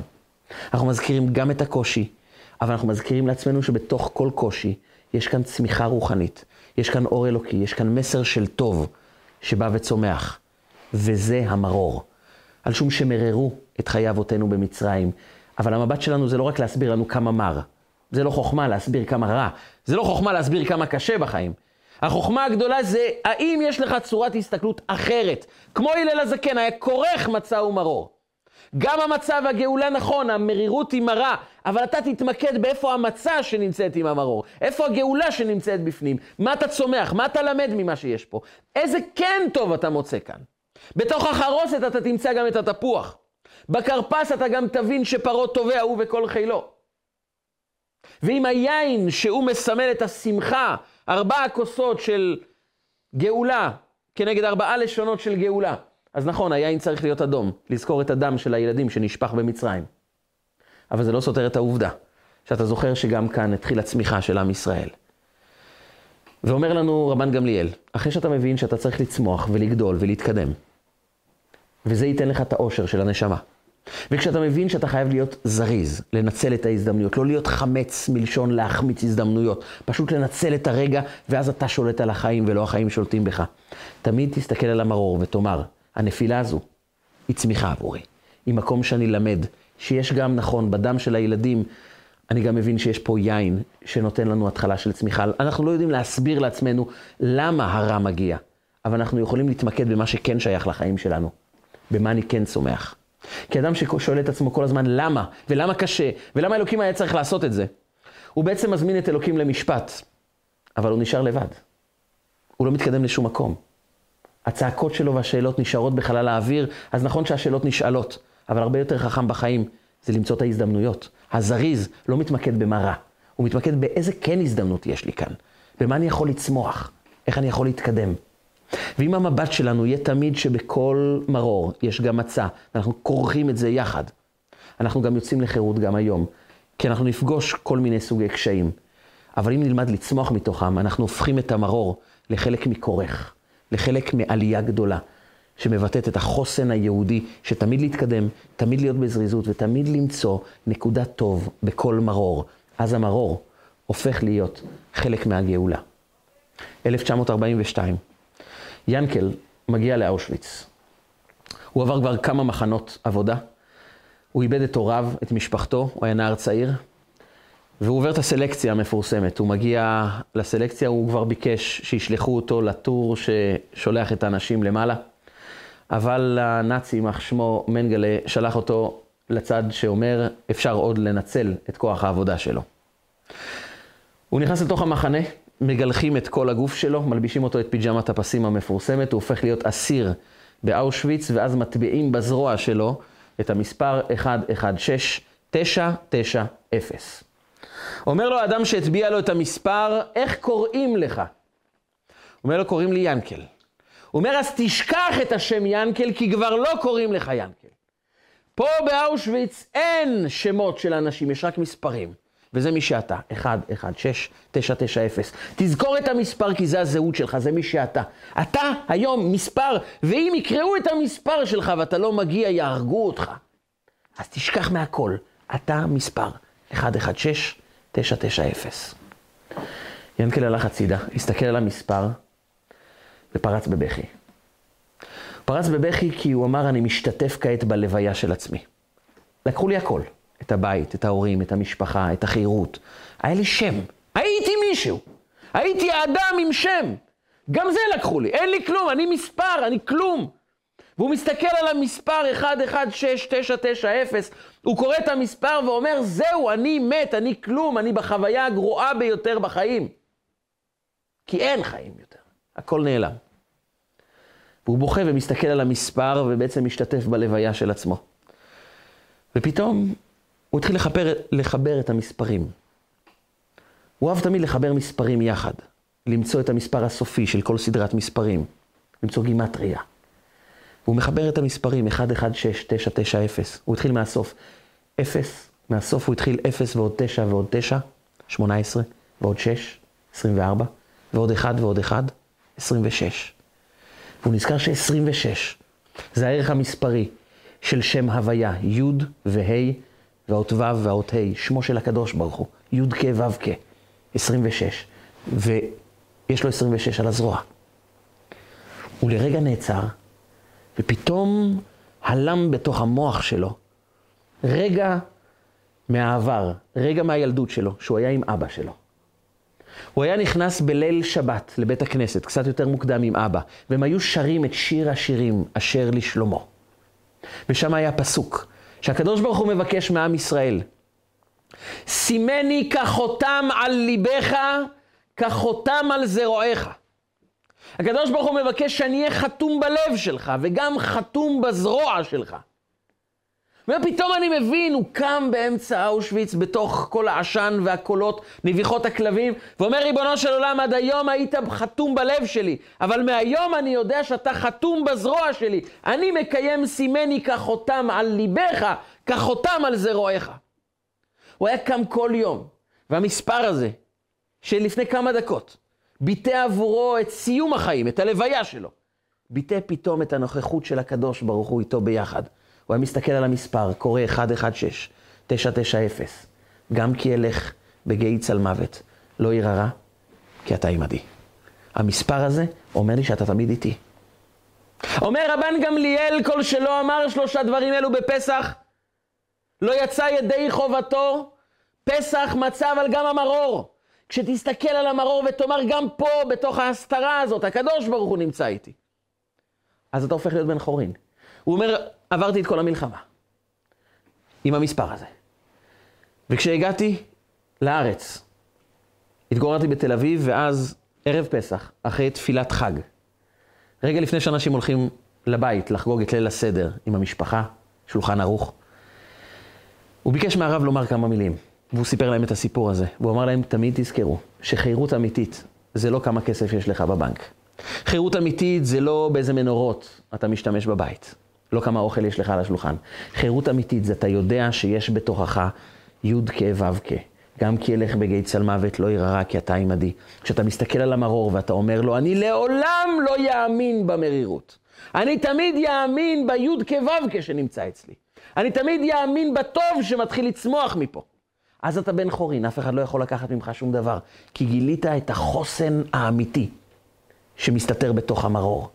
אנחנו מזכירים גם את הקושי, אבל אנחנו מזכירים לעצמנו שבתוך כל קושי יש כאן צמיחה רוחנית, יש כאן אור אלוקי, יש כאן מסר של טוב שבא וצומח, וזה המרור. על שום שמררו את חיי אבותינו במצרים, אבל המבט שלנו זה לא רק להסביר לנו כמה מר, זה לא חוכמה להסביר כמה רע, זה לא חוכמה להסביר כמה קשה בחיים. החוכמה הגדולה זה האם יש לך צורת הסתכלות אחרת. כמו הלל הזקן, היה כורך מצה ומרור. גם המצה והגאולה נכון, המרירות היא מרה, אבל אתה תתמקד באיפה המצה שנמצאת עם המרור, איפה הגאולה שנמצאת בפנים, מה אתה צומח, מה אתה למד ממה שיש פה, איזה כן טוב אתה מוצא כאן. בתוך החרוסת אתה תמצא גם את התפוח. בכרפס אתה גם תבין שפרעה טובע הוא וכל חילו. ועם היין שהוא מסמל את השמחה, ארבע כוסות של גאולה כנגד ארבעה לשונות של גאולה. אז נכון, היין צריך להיות אדום, לזכור את הדם של הילדים שנשפך במצרים. אבל זה לא סותר את העובדה, שאתה זוכר שגם כאן התחילה צמיחה של עם ישראל. ואומר לנו רבן גמליאל, אחרי שאתה מבין שאתה צריך לצמוח ולגדול ולהתקדם, וזה ייתן לך את האושר של הנשמה. וכשאתה מבין שאתה חייב להיות זריז, לנצל את ההזדמנויות, לא להיות חמץ מלשון להחמיץ הזדמנויות, פשוט לנצל את הרגע, ואז אתה שולט על החיים ולא החיים שולטים בך. תמיד תסתכל על המרור ותאמר, הנפילה הזו היא צמיחה עבורי. היא מקום שאני למד, שיש גם, נכון, בדם של הילדים, אני גם מבין שיש פה יין שנותן לנו התחלה של צמיחה. אנחנו לא יודעים להסביר לעצמנו למה הרע מגיע, אבל אנחנו יכולים להתמקד במה שכן שייך לחיים שלנו, במה אני כן צומח. כאדם ששואל את עצמו כל הזמן למה, ולמה קשה, ולמה אלוקים היה צריך לעשות את זה, הוא בעצם מזמין את אלוקים למשפט, אבל הוא נשאר לבד. הוא לא מתקדם לשום מקום. הצעקות שלו והשאלות נשארות בחלל האוויר, אז נכון שהשאלות נשאלות, אבל הרבה יותר חכם בחיים זה למצוא את ההזדמנויות. הזריז לא מתמקד במה רע, הוא מתמקד באיזה כן הזדמנות יש לי כאן, במה אני יכול לצמוח, איך אני יכול להתקדם. ואם המבט שלנו יהיה תמיד שבכל מרור יש גם מצה, ואנחנו כורכים את זה יחד, אנחנו גם יוצאים לחירות גם היום, כי אנחנו נפגוש כל מיני סוגי קשיים. אבל אם נלמד לצמוח מתוכם, אנחנו הופכים את המרור לחלק מכורך, לחלק מעלייה גדולה, שמבטאת את החוסן היהודי, שתמיד להתקדם, תמיד להיות בזריזות ותמיד למצוא נקודה טוב בכל מרור. אז המרור הופך להיות חלק מהגאולה. 1942, ינקל מגיע לאושוויץ. הוא עבר כבר כמה מחנות עבודה. הוא איבד את הוריו, את משפחתו, הוא היה נער צעיר, והוא עובר את הסלקציה המפורסמת. הוא מגיע לסלקציה, הוא כבר ביקש שישלחו אותו לטור ששולח את האנשים למעלה, אבל הנאצי, יימח שמו מנגלה, שלח אותו לצד שאומר, אפשר עוד לנצל את כוח העבודה שלו. הוא נכנס לתוך המחנה, מגלחים את כל הגוף שלו, מלבישים אותו את פיג'מת הפסים המפורסמת, הוא הופך להיות אסיר באושוויץ, ואז מטביעים בזרוע שלו את המספר 116990. אומר לו האדם שהטביע לו את המספר, איך קוראים לך? אומר לו, קוראים לי ינקל. הוא אומר, אז תשכח את השם ינקל, כי כבר לא קוראים לך ינקל. פה באושוויץ אין שמות של אנשים, יש רק מספרים. וזה מי שאתה, 1, 1, 6, 9, 9, 0. תזכור את המספר כי זה הזהות שלך, זה מי שאתה. אתה היום מספר, ואם יקראו את המספר שלך ואתה לא מגיע, יהרגו אותך. אז תשכח מהכל, אתה מספר, 1, 1, 6, 9, 9, 0. ינקל הלך הצידה, הסתכל על המספר ופרץ בבכי. פרץ בבכי כי הוא אמר, אני משתתף כעת בלוויה של עצמי. לקחו לי הכל. את הבית, את ההורים, את המשפחה, את החירות. היה לי שם. הייתי מישהו. הייתי אדם עם שם. גם זה לקחו לי. אין לי כלום, אני מספר, אני כלום. והוא מסתכל על המספר 116990, הוא קורא את המספר ואומר, זהו, אני מת, אני כלום, אני בחוויה הגרועה ביותר בחיים. כי אין חיים יותר, הכל נעלם. והוא בוכה ומסתכל על המספר ובעצם משתתף בלוויה של עצמו. ופתאום הוא התחיל לחבר, לחבר את המספרים. הוא אהב תמיד לחבר מספרים יחד, למצוא את המספר הסופי של כל סדרת מספרים, למצוא גימטריה. והוא מחבר את המספרים 1, 1, 6, 9, 9, 0. הוא התחיל מהסוף. 0, מהסוף הוא התחיל 0 ועוד 9 ועוד 9, 18, ועוד 6, 24, ועוד 1 ועוד 1, 26. והוא נזכר ש-26 זה הערך המספרי של שם הוויה, י' וה' והאות ו' והאות ה', שמו של הקדוש ברוך הוא, י' כ' ו' כ', 26, ויש לו 26 על הזרוע. הוא לרגע נעצר, ופתאום הלם בתוך המוח שלו רגע מהעבר, רגע מהילדות שלו, שהוא היה עם אבא שלו. הוא היה נכנס בליל שבת לבית הכנסת, קצת יותר מוקדם עם אבא, והם היו שרים את שיר השירים אשר לשלמה. ושם היה פסוק, שהקדוש ברוך הוא מבקש מעם ישראל. סימני כחותם על ליבך, כחותם על זרועיך. הקדוש ברוך הוא מבקש שאני אהיה חתום בלב שלך, וגם חתום בזרוע שלך. ופתאום אני מבין, הוא קם באמצע אושוויץ, בתוך כל העשן והקולות, נביחות הכלבים, ואומר, ריבונו של עולם, עד היום היית חתום בלב שלי, אבל מהיום אני יודע שאתה חתום בזרוע שלי. אני מקיים סימני כחותם על ליבך, כחותם על זרועיך. הוא היה קם כל יום, והמספר הזה, שלפני כמה דקות, ביטא עבורו את סיום החיים, את הלוויה שלו, ביטא פתאום את הנוכחות של הקדוש ברוך הוא איתו ביחד. הוא היה מסתכל על המספר, קורא 116, 990. גם כי אלך בגיא צל מוות, לא ירא רע, כי אתה עמדי. המספר הזה אומר לי שאתה תמיד איתי. אומר רבן גמליאל, כל שלא אמר שלושה דברים אלו בפסח, לא יצא ידי חובתו, פסח מצא אבל גם המרור. כשתסתכל על המרור ותאמר גם פה, בתוך ההסתרה הזאת, הקדוש ברוך הוא נמצא איתי. אז אתה הופך להיות בן חורין. הוא אומר, עברתי את כל המלחמה עם המספר הזה. וכשהגעתי לארץ, התגוררתי בתל אביב, ואז ערב פסח, אחרי תפילת חג, רגע לפני שאנשים הולכים לבית לחגוג את ליל הסדר עם המשפחה, שולחן ערוך, הוא ביקש מהרב לומר כמה מילים, והוא סיפר להם את הסיפור הזה. והוא אמר להם, תמיד תזכרו שחירות אמיתית זה לא כמה כסף יש לך בבנק. חירות אמיתית זה לא באיזה מנורות אתה משתמש בבית. לא כמה אוכל יש לך על השולחן. חירות אמיתית זה אתה יודע שיש בתוכך י' כ' ו' כ'. גם כי אלך בגיא צל מוות לא ירא רע כי אתה עמדי. כשאתה מסתכל על המרור ואתה אומר לו, אני לעולם לא יאמין במרירות. אני תמיד יאמין בי' כ' ו' כ' שנמצא אצלי. אני תמיד יאמין בטוב שמתחיל לצמוח מפה. אז אתה בן חורין, אף אחד לא יכול לקחת ממך שום דבר. כי גילית את החוסן האמיתי שמסתתר בתוך המרור.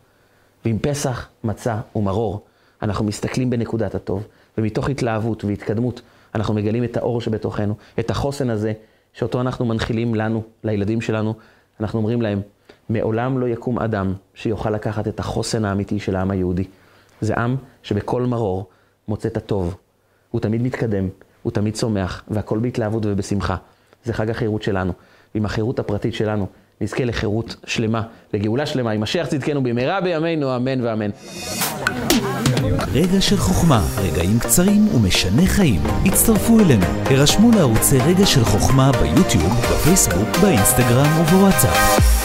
ועם פסח, מצה ומרור, אנחנו מסתכלים בנקודת הטוב, ומתוך התלהבות והתקדמות, אנחנו מגלים את האור שבתוכנו, את החוסן הזה, שאותו אנחנו מנחילים לנו, לילדים שלנו. אנחנו אומרים להם, מעולם לא יקום אדם שיוכל לקחת את החוסן האמיתי של העם היהודי. זה עם שבכל מרור מוצא את הטוב. הוא תמיד מתקדם, הוא תמיד צומח, והכל בהתלהבות ובשמחה. זה חג החירות שלנו. ועם החירות הפרטית שלנו, נזכה לחירות שלמה, לגאולה שלמה. משיח צדקנו במהרה בימינו, אמן ואמן. רגע של חוכמה, רגעים קצרים ומשנה חיים. הצטרפו אלינו, הרשמו לערוצי רגע של חוכמה ביוטיוב, בפייסבוק, באינסטגרם ובוואטסאפ.